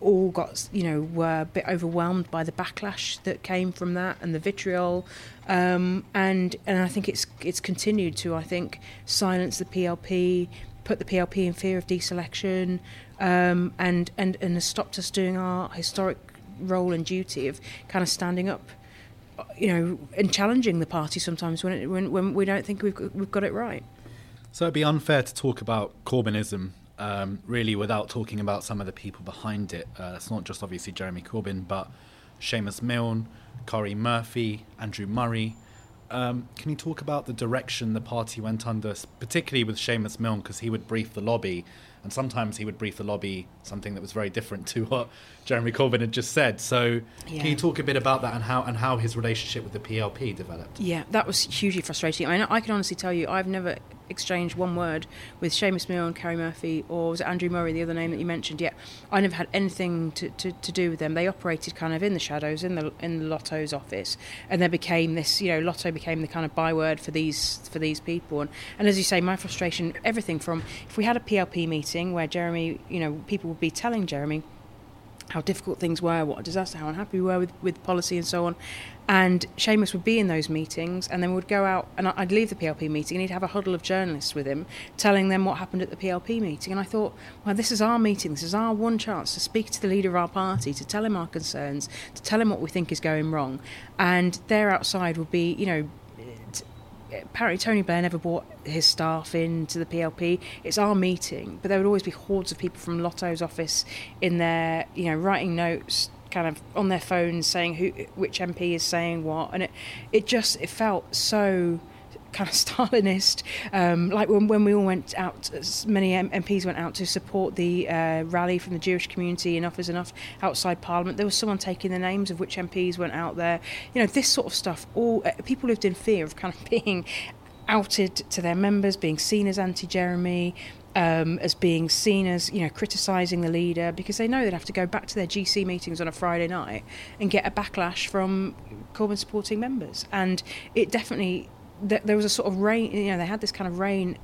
all got, you know, were a bit overwhelmed by the backlash that came from that and the vitriol. Um, and and I think it's it's continued to, I think, silence the PLP, put the PLP in fear of deselection, um, and, and, and has stopped us doing our historic role and duty of kind of standing up you know, and challenging the party sometimes when, it, when when we don't think we've we've got it right. So it'd be unfair to talk about Corbynism um, really without talking about some of the people behind it. Uh, it's not just obviously Jeremy Corbyn, but Seamus Milne, Karie Murphy, Andrew Murray. Um, can you talk about the direction the party went under, particularly with Seamus Milne, because he would brief the lobby, and sometimes he would brief the lobby something that was very different to what Jeremy Corbyn had just said. So, Yeah. can you talk a bit about that and how and how his relationship with the PLP developed? Yeah, that was hugely frustrating. I mean, I can honestly tell you, I've never exchanged one word with Seamus and Karie Murphy, or was it Andrew Murray, the other name that you mentioned? Yeah, I never had anything to, to, to do with them. They operated kind of in the shadows, in the in the LOTO's office, and they became this. You know, LOTO became the kind of byword for these for these people. And, and as you say, my frustration, everything from if we had a PLP meeting where Jeremy, you know, people would be telling Jeremy how difficult things were, what a disaster, how unhappy we were with, with policy and so on. And Seamus would be in those meetings and then we would go out and I'd leave the PLP meeting and he'd have a huddle of journalists with him telling them what happened at the PLP meeting. And I thought, well, this is our meeting. This is our one chance to speak to the leader of our party, to tell him our concerns, to tell him what we think is going wrong. And there outside would be, you know, apparently Tony Blair never brought his staff into the PLP. It's our meeting, but there would always be hordes of people from LOTO's office in there, you know, writing notes, kind of on their phones, saying who, which MP is saying what, and it, it just, it felt so kind of Stalinist. Um, like when, when we all went out, many MPs went out to support the uh, rally from the Jewish community, Enough is Enough, outside Parliament. There was someone taking the names of which MPs went out there. You know, this sort of stuff. All uh, people lived in fear of kind of being outed to their members, being seen as anti-Jeremy. Um, as being seen as you know criticising the leader because they know they'd have to go back to their GC meetings on a Friday night and get a backlash from Corbyn supporting members, and it definitely th- there was a sort of reign. You know, they had this kind of reign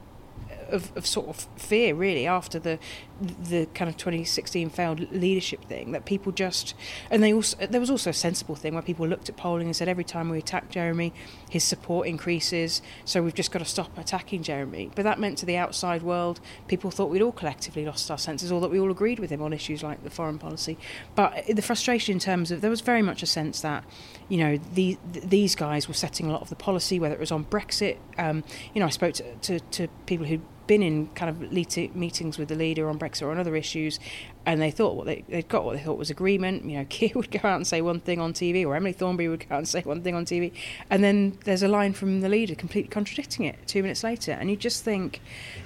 of, of sort of fear really after the the kind of 2016 failed leadership thing that people just and they also there was also a sensible thing where people looked at polling and said every time we attack Jeremy his support increases so we've just got to stop attacking Jeremy but that meant to the outside world people thought we'd all collectively lost our senses or that we all agreed with him on issues like the foreign policy but the frustration in terms of there was very much a sense that you know the, these guys were setting a lot of the policy whether it was on Brexit. Um, you know I spoke to, to, to people who been in kind of meetings with the leader on Brexit or on other issues, and they thought what they they'd got what they thought was agreement. You know, Keir would go out and say one thing on TV, or Emily Thornberry would go out and say one thing on TV, and then there's a line from the leader completely contradicting it two minutes later, and you just think,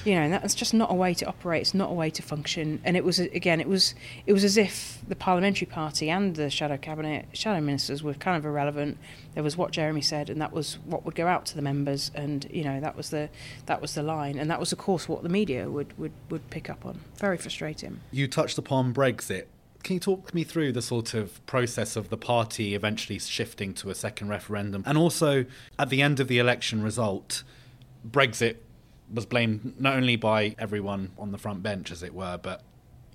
you know, that's just not a way to operate. It's not a way to function. And it was again, it was it was as if the parliamentary party and the shadow cabinet, shadow ministers were kind of irrelevant. There was what Jeremy said, and that was what would go out to the members, and you know that was the that was the line, and that was of course what the media would would, would pick up on. Very frustrating. You touched upon Brexit. Can you talk me through the sort of process of the party eventually shifting to a second referendum? And also, at the end of the election result, Brexit was blamed not only by everyone on the front bench, as it were, but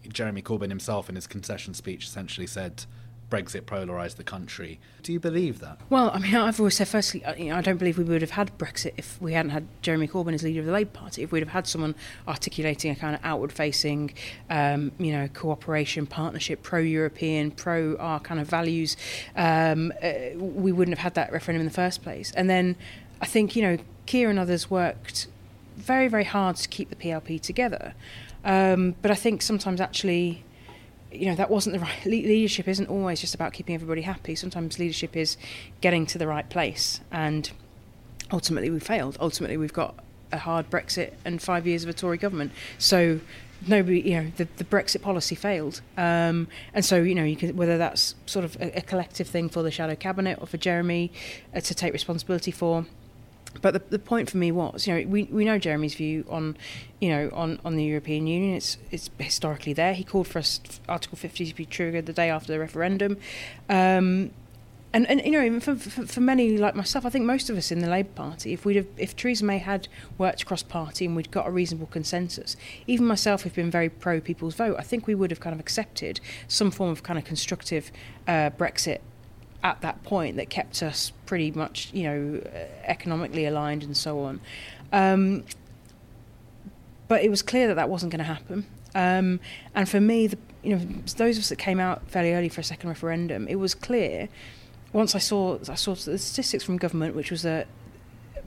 Jeremy Corbyn himself in his concession speech essentially said Brexit polarised the country. Do you believe that? Well, I mean, I've always said, firstly, uh, you know, I don't believe we would have had Brexit if we hadn't had Jeremy Corbyn as leader of the Labour Party. If we'd have had someone articulating a kind of outward-facing, um, you know, cooperation, partnership, pro-European, pro our kind of values, um, uh, we wouldn't have had that referendum in the first place. And then I think, you know, Keir and others worked very, very hard to keep the PLP together. Um, but I think sometimes actually you know that wasn't the right le- leadership isn't always just about keeping everybody happy sometimes leadership is getting to the right place and ultimately we failed ultimately we've got a hard Brexit and five years of a Tory government. So nobody, you know, the, the Brexit policy failed, um, and so you know, you can, whether that's sort of a, a, collective thing for the shadow cabinet or for Jeremy uh, to take responsibility for. But the, the point for me was, you know, we, we know Jeremy's view on, you know, on, on the European Union. It's it's historically there. He called for us Article 50 to be triggered the day after the referendum. Um, and and you know for, for, for many like myself, I think most of us in the Labour Party, if we'd have, if Theresa May had worked cross party and we'd got a reasonable consensus, even myself who've been very pro people's vote, I think we would have kind of accepted some form of kind of constructive uh, Brexit at that point that kept us pretty much you know economically aligned and so on. Um, but it was clear that that wasn't going to happen. Um, and for me, the, you know, those of us that came out fairly early for a second referendum, it was clear once I saw I saw the statistics from government, which was that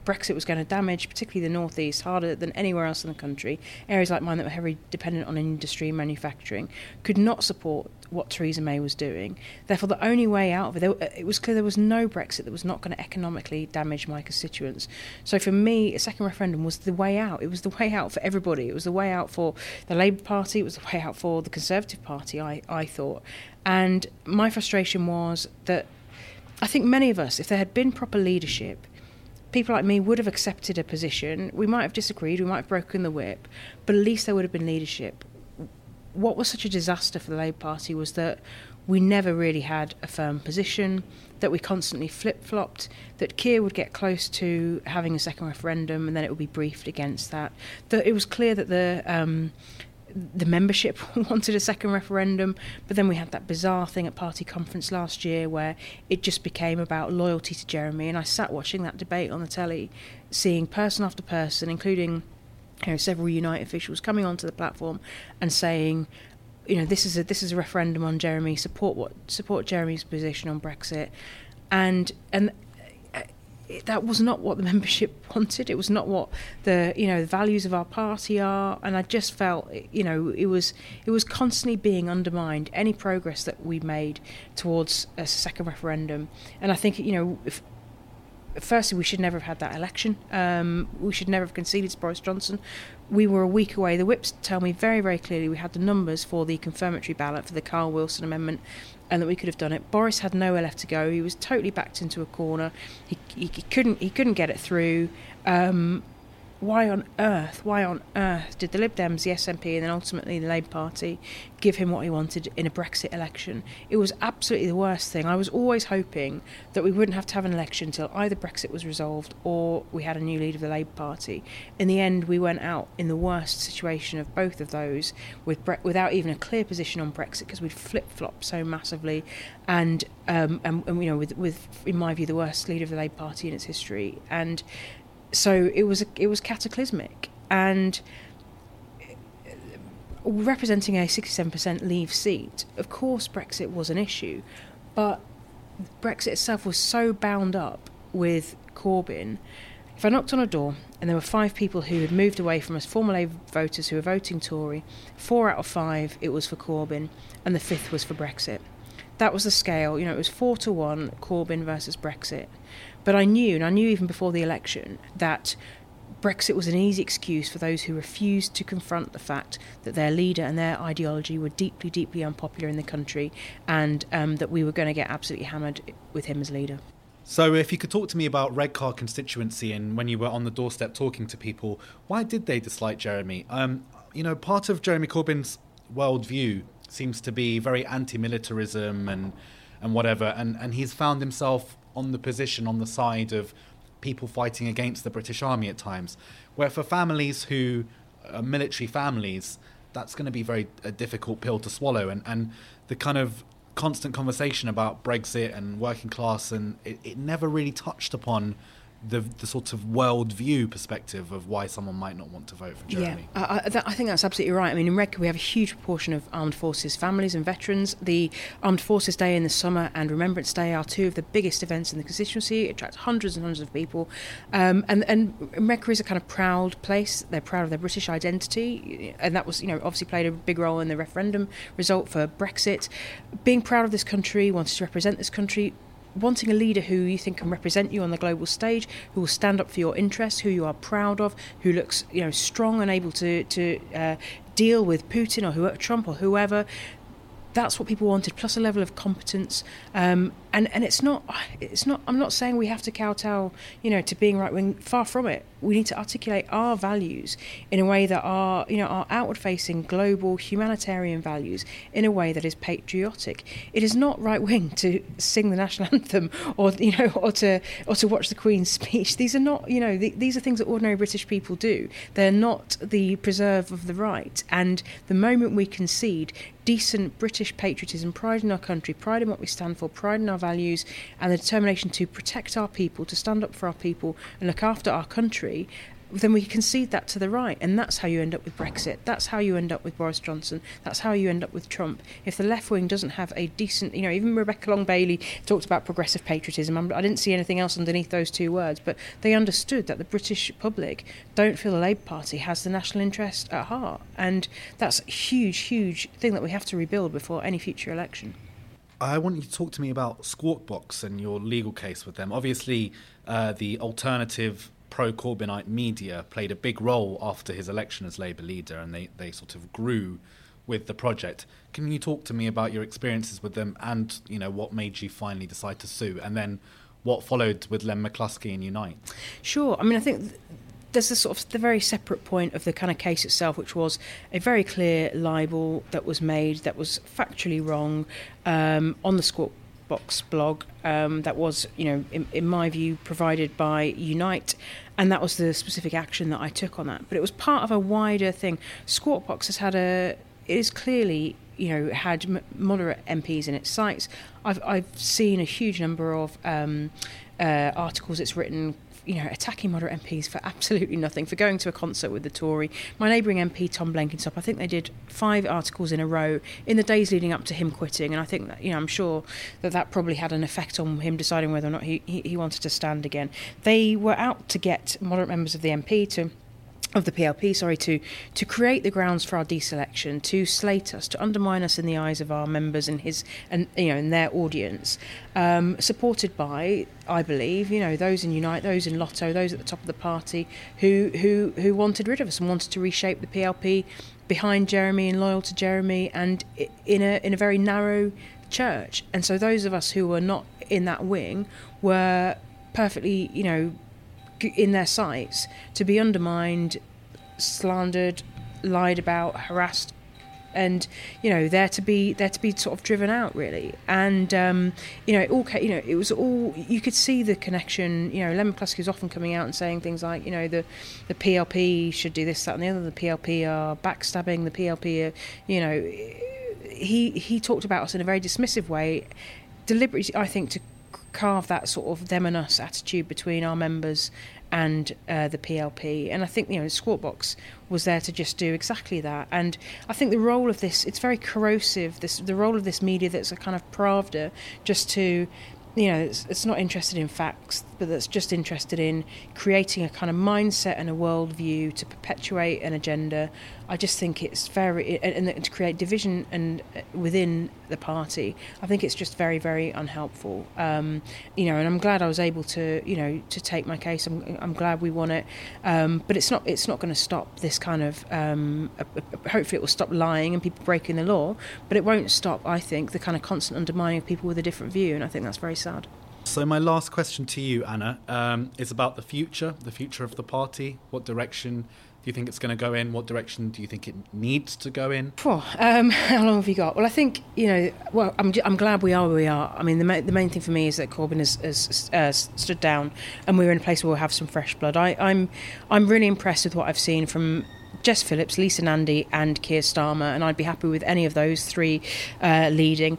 Brexit was going to damage, particularly the northeast, harder than anywhere else in the country. Areas like mine that were heavily dependent on industry and manufacturing could not support what Theresa May was doing. Therefore, the only way out of it, it was clear there was no Brexit that was not going to economically damage my constituents. So for me, a second referendum was the way out. It was the way out for everybody. It was the way out for the Labour Party. It was the way out for the Conservative Party. I I thought, and my frustration was that I think many of us, if there had been proper leadership, people like me would have accepted a position. We might have disagreed, we might have broken the whip, but at least there would have been leadership. What was such a disaster for the Labour Party was that we never really had a firm position, that we constantly flip flopped, that Keir would get close to having a second referendum and then it would be briefed against that. That it was clear that the um, the membership wanted a second referendum, but then we had that bizarre thing at party conference last year where it just became about loyalty to Jeremy. And I sat watching that debate on the telly, seeing person after person, including you know, several Unite officials coming onto the platform and saying, you know, this is a this is a referendum on Jeremy. Support what support Jeremy's position on Brexit, and and it, that was not what the membership wanted. It was not what the you know the values of our party are, and I just felt you know it was it was constantly being undermined. Any progress that we made towards a second referendum, and I think you know. If, firstly, we should never have had that election. Um, we should never have conceded to Boris Johnson. We were a week away. The whips tell me very, very clearly we had the numbers for the confirmatory ballot for the Kyle Wilson amendment and that we could have done it. Boris had nowhere left to go. He was totally backed into a corner. He, he, he couldn't he couldn't get it through. Um, why on earth, why on earth did the Lib Dems, the SNP, and then ultimately the Labour Party give him what he wanted in a Brexit election? It was absolutely the worst thing. I was always hoping that we wouldn't have to have an election until either Brexit was resolved or we had a new leader of the Labour Party. In the end, we went out in the worst situation of both of those with Bre- without even a clear position on Brexit because we'd flip flopped so massively, and, um, and, and you know with with in my view the worst leader of the Labour Party in its history and so it was it was cataclysmic. And uh, representing a 67% leave seat of course brexit was an issue but brexit itself was so bound up with corbyn. If i knocked on a door and there were five people who had moved away from us former labour voters who were voting tory four out of five it was for corbyn and the fifth was for brexit. That was the scale you know it was four to one corbyn versus brexit but I knew, and I knew even before the election, that Brexit was an easy excuse for those who refused to confront the fact that their leader and their ideology were deeply, deeply unpopular in the country, and um, that we were going to get absolutely hammered with him as leader. So, if you could talk to me about Redcar constituency and when you were on the doorstep talking to people, why did they dislike Jeremy? Um, you know, part of Jeremy Corbyn's worldview seems to be very anti-militarism and and whatever, and and he's found himself on the position on the side of people fighting against the British Army at times. Where for families who are military families, that's going to be very a difficult pill to swallow. And and the kind of constant conversation about Brexit and working class, and it, it never really touched upon the the sort of world view perspective of why someone might not want to vote for Jeremy. Yeah, I, I, I think that's absolutely right. I mean, in Redcar we have a huge proportion of armed forces families and veterans. The Armed Forces Day in the summer and Remembrance Day are two of the biggest events in the constituency. It attracts hundreds and hundreds of people, um, and and Redcar is a kind of proud place. They're proud of their British identity, and that was you know obviously played a big role in the referendum result for Brexit. Being proud of this country, wanting to represent this country, wanting a leader who you think can represent you on the global stage, who will stand up for your interests, who you are proud of, who looks you know strong and able to to uh, deal with Putin or whoever, Trump or whoever, that's what people wanted, plus a level of competence. Um, and and it's not it's not. I'm not saying we have to kowtow, you know, to being right wing. Far from it. We need to articulate our values in a way that are you know are outward facing, global, humanitarian values in a way that is patriotic. It is not right wing to sing the national anthem or you know or to or to watch the Queen's speech. These are not you know the, these are things that ordinary British people do. They're not the preserve of the right. And the moment we concede decent British patriotism, pride in our country, pride in what we stand for, pride in our values, and the determination to protect our people, to stand up for our people, and look after our country, then we concede that to the right, and that's how you end up with Brexit. That's how you end up with Boris Johnson. That's how you end up with Trump. If the left wing doesn't have a decent, you know, even Rebecca Long Bailey talked about progressive patriotism. I didn't see anything else underneath those two words, but they understood that the British public don't feel the Labour Party has the national interest at heart, and that's a huge, huge thing that we have to rebuild before any future election. I want you to talk to me about Skwawkbox and your legal case with them. Obviously, uh, the alternative pro Corbynite media played a big role after his election as Labour leader, and they, they sort of grew with the project. Can you talk to me about your experiences with them and you know what made you finally decide to sue, and then what followed with Len McCluskey and Unite? Sure. I mean, I think. Th- there's a sort of the very separate point of the kind of case itself, which was a very clear libel that was made that was factually wrong um, on the Squawk Box blog um, that was, you know, in, in, my view, provided by Unite, and that was the specific action that I took on that. But it was part of a wider thing. Skwawkbox has had a, it is clearly, you know, had moderate MPs in its sights. I've I've seen a huge number of um, uh, articles it's written you know, attacking moderate MPs for absolutely nothing, for going to a concert with the Tory. My neighbouring MP, Tom Blenkinsop, I think they did five articles in a row in the days leading up to him quitting, and I think that, you know, I'm sure that that probably had an effect on him deciding whether or not he, he, he wanted to stand again. They were out to get moderate members of the MP to of the PLP, sorry, to to create the grounds for our deselection, to slate us, to undermine us in the eyes of our members and his and you know in their audience, um, supported by, I believe, you know those in Unite, those in LOTO, those at the top of the party, who who who wanted rid of us and wanted to reshape the PLP behind Jeremy and loyal to Jeremy and in a in a very narrow church, and so those of us who were not in that wing were perfectly, you know in their sights to be undermined, slandered, lied about, harassed, and you know they're to be they're to be sort of driven out really. And um, you know it all you know it was all you could see the connection. You know Len McCluskey was often coming out and saying things like you know the the PLP should do this that and the other. The PLP are backstabbing. The PLP are you know he he talked about us in a very dismissive way, deliberately I think to carve that sort of them and us attitude between our members and uh, the PLP. And I think you know Skwawkbox was there to just do exactly that. And I think the role of this it's very corrosive. This the role of this media that's a kind of pravda, just to you know, it's, it's, not interested in facts, but that's just interested in creating a kind of mindset and a worldview to perpetuate an agenda. I just think it's very, and, and to create division and uh, within the party. I think it's just very, very unhelpful. Um, you know, and I'm glad I was able to, you know, to take my case. I'm, I'm glad we won it, um, but it's not, it's not going to stop this kind of. Um, hopefully, it will stop lying and people breaking the law, but it won't stop. I think the kind of constant undermining of people with a different view, and I think that's very sad. So, my last question to you, Anna, um, is about the future, the future of the party. What direction do you think it's going to go in? What direction do you think it needs to go in? Um, how long have you got? Well, I think you know. Well, I'm, I'm glad we are where we are. I mean, the, ma- the main thing for me is that Corbyn has, has uh, stood down, and we're in a place where we'll have some fresh blood. I, I'm I'm really impressed with what I've seen from Jess Phillips, Lisa Nandy, and Keir Starmer, and I'd be happy with any of those three uh, leading.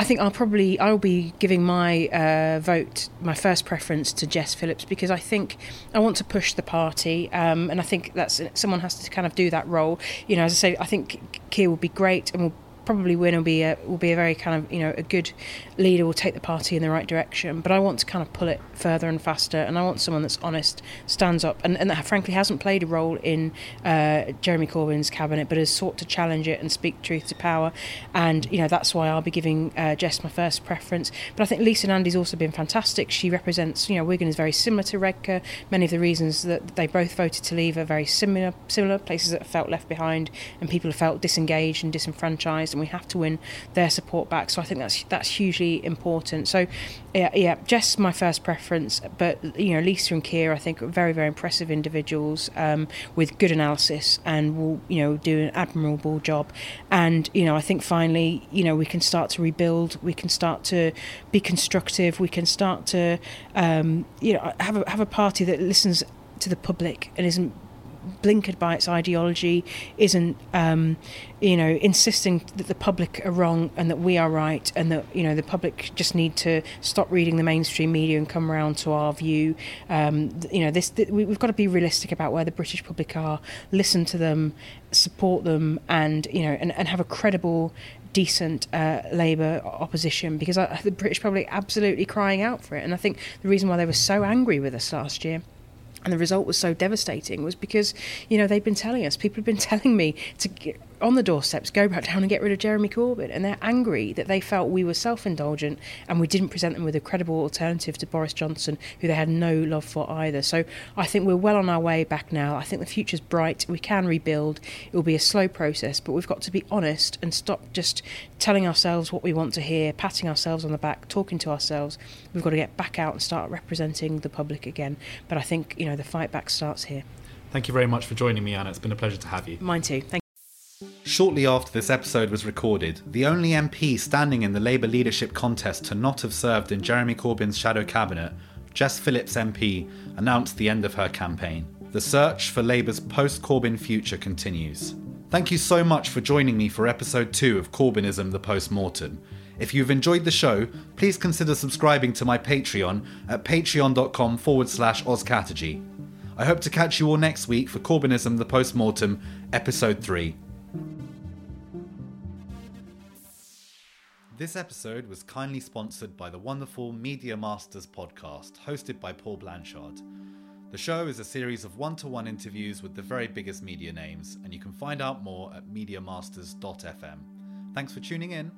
I think I'll probably I'll be giving my uh, vote, my first preference to Jess Phillips because I think I want to push the party, um, and I think that's someone has to kind of do that role. You know, as I say, I think Keir will be great and will probably win will be a, will be a very kind of you know a good leader will take the party in the right direction. But I want to kind of pull it further and faster, and I want someone that's honest, stands up, and, and that frankly hasn't played a role in uh, Jeremy Corbyn's cabinet, but has sought to challenge it and speak truth to power. And you know that's why I'll be giving uh, Jess my first preference. But I think Lisa Nandy's also been fantastic. She represents you know Wigan is very similar to Redcar. Many of the reasons that they both voted to leave are very similar similar places that felt left behind and people have felt disengaged and disenfranchised, and we have to win their support back. So I think that's that's hugely important. So yeah, yeah, Jess my first preference, but you know Lisa and Keir I think are very very impressive individuals um, with good analysis and will you know do an admirable job. And you know I think finally you know we can start to rebuild, we can start to be constructive, we can start to um, you know have a have a party that listens to the public and isn't blinkered by its ideology, isn't um, you know insisting that the public are wrong and that we are right, and that you know the public just need to stop reading the mainstream media and come around to our view. Um, you know this, th- we've got to be realistic about where the British public are. Listen to them, support them, and you know and, and have a credible decent uh, Labour opposition because I, the British public are absolutely crying out for it. And I think the reason why they were so angry with us last year and the result was so devastating was because you know they've been telling us people have been telling me to get on the doorsteps go back down and get rid of Jeremy Corbyn and they're angry that they felt we were self-indulgent and we didn't present them with a credible alternative to Boris Johnson who they had no love for either. So I think we're well on our way back now. I think the future's bright. We can rebuild. It will be a slow process but we've got to be honest and stop just telling ourselves what we want to hear patting ourselves on the back talking to ourselves. We've got to get back out and start representing the public again. But I think you know the fight back starts here. Thank you very much for joining me, Anna. It's been a pleasure to have you. mine too. Thank Shortly after this episode was recorded, the only MP standing in the Labour leadership contest to not have served in Jeremy Corbyn's shadow cabinet, Jess Phillips MP, announced the end of her campaign. The search for Labour's post Corbyn future continues. Thank you so much for joining me for episode 2 of Corbynism the Post Mortem. If you've enjoyed the show, please consider subscribing to my Patreon at patreon.com forward slash oscategy. I hope to catch you all next week for Corbynism the Post Mortem, episode 3. This episode was kindly sponsored by the wonderful Media Masters podcast, hosted by Paul Blanchard. The show is a series of one to one interviews with the very biggest media names, and you can find out more at MediaMasters.fm. Thanks for tuning in.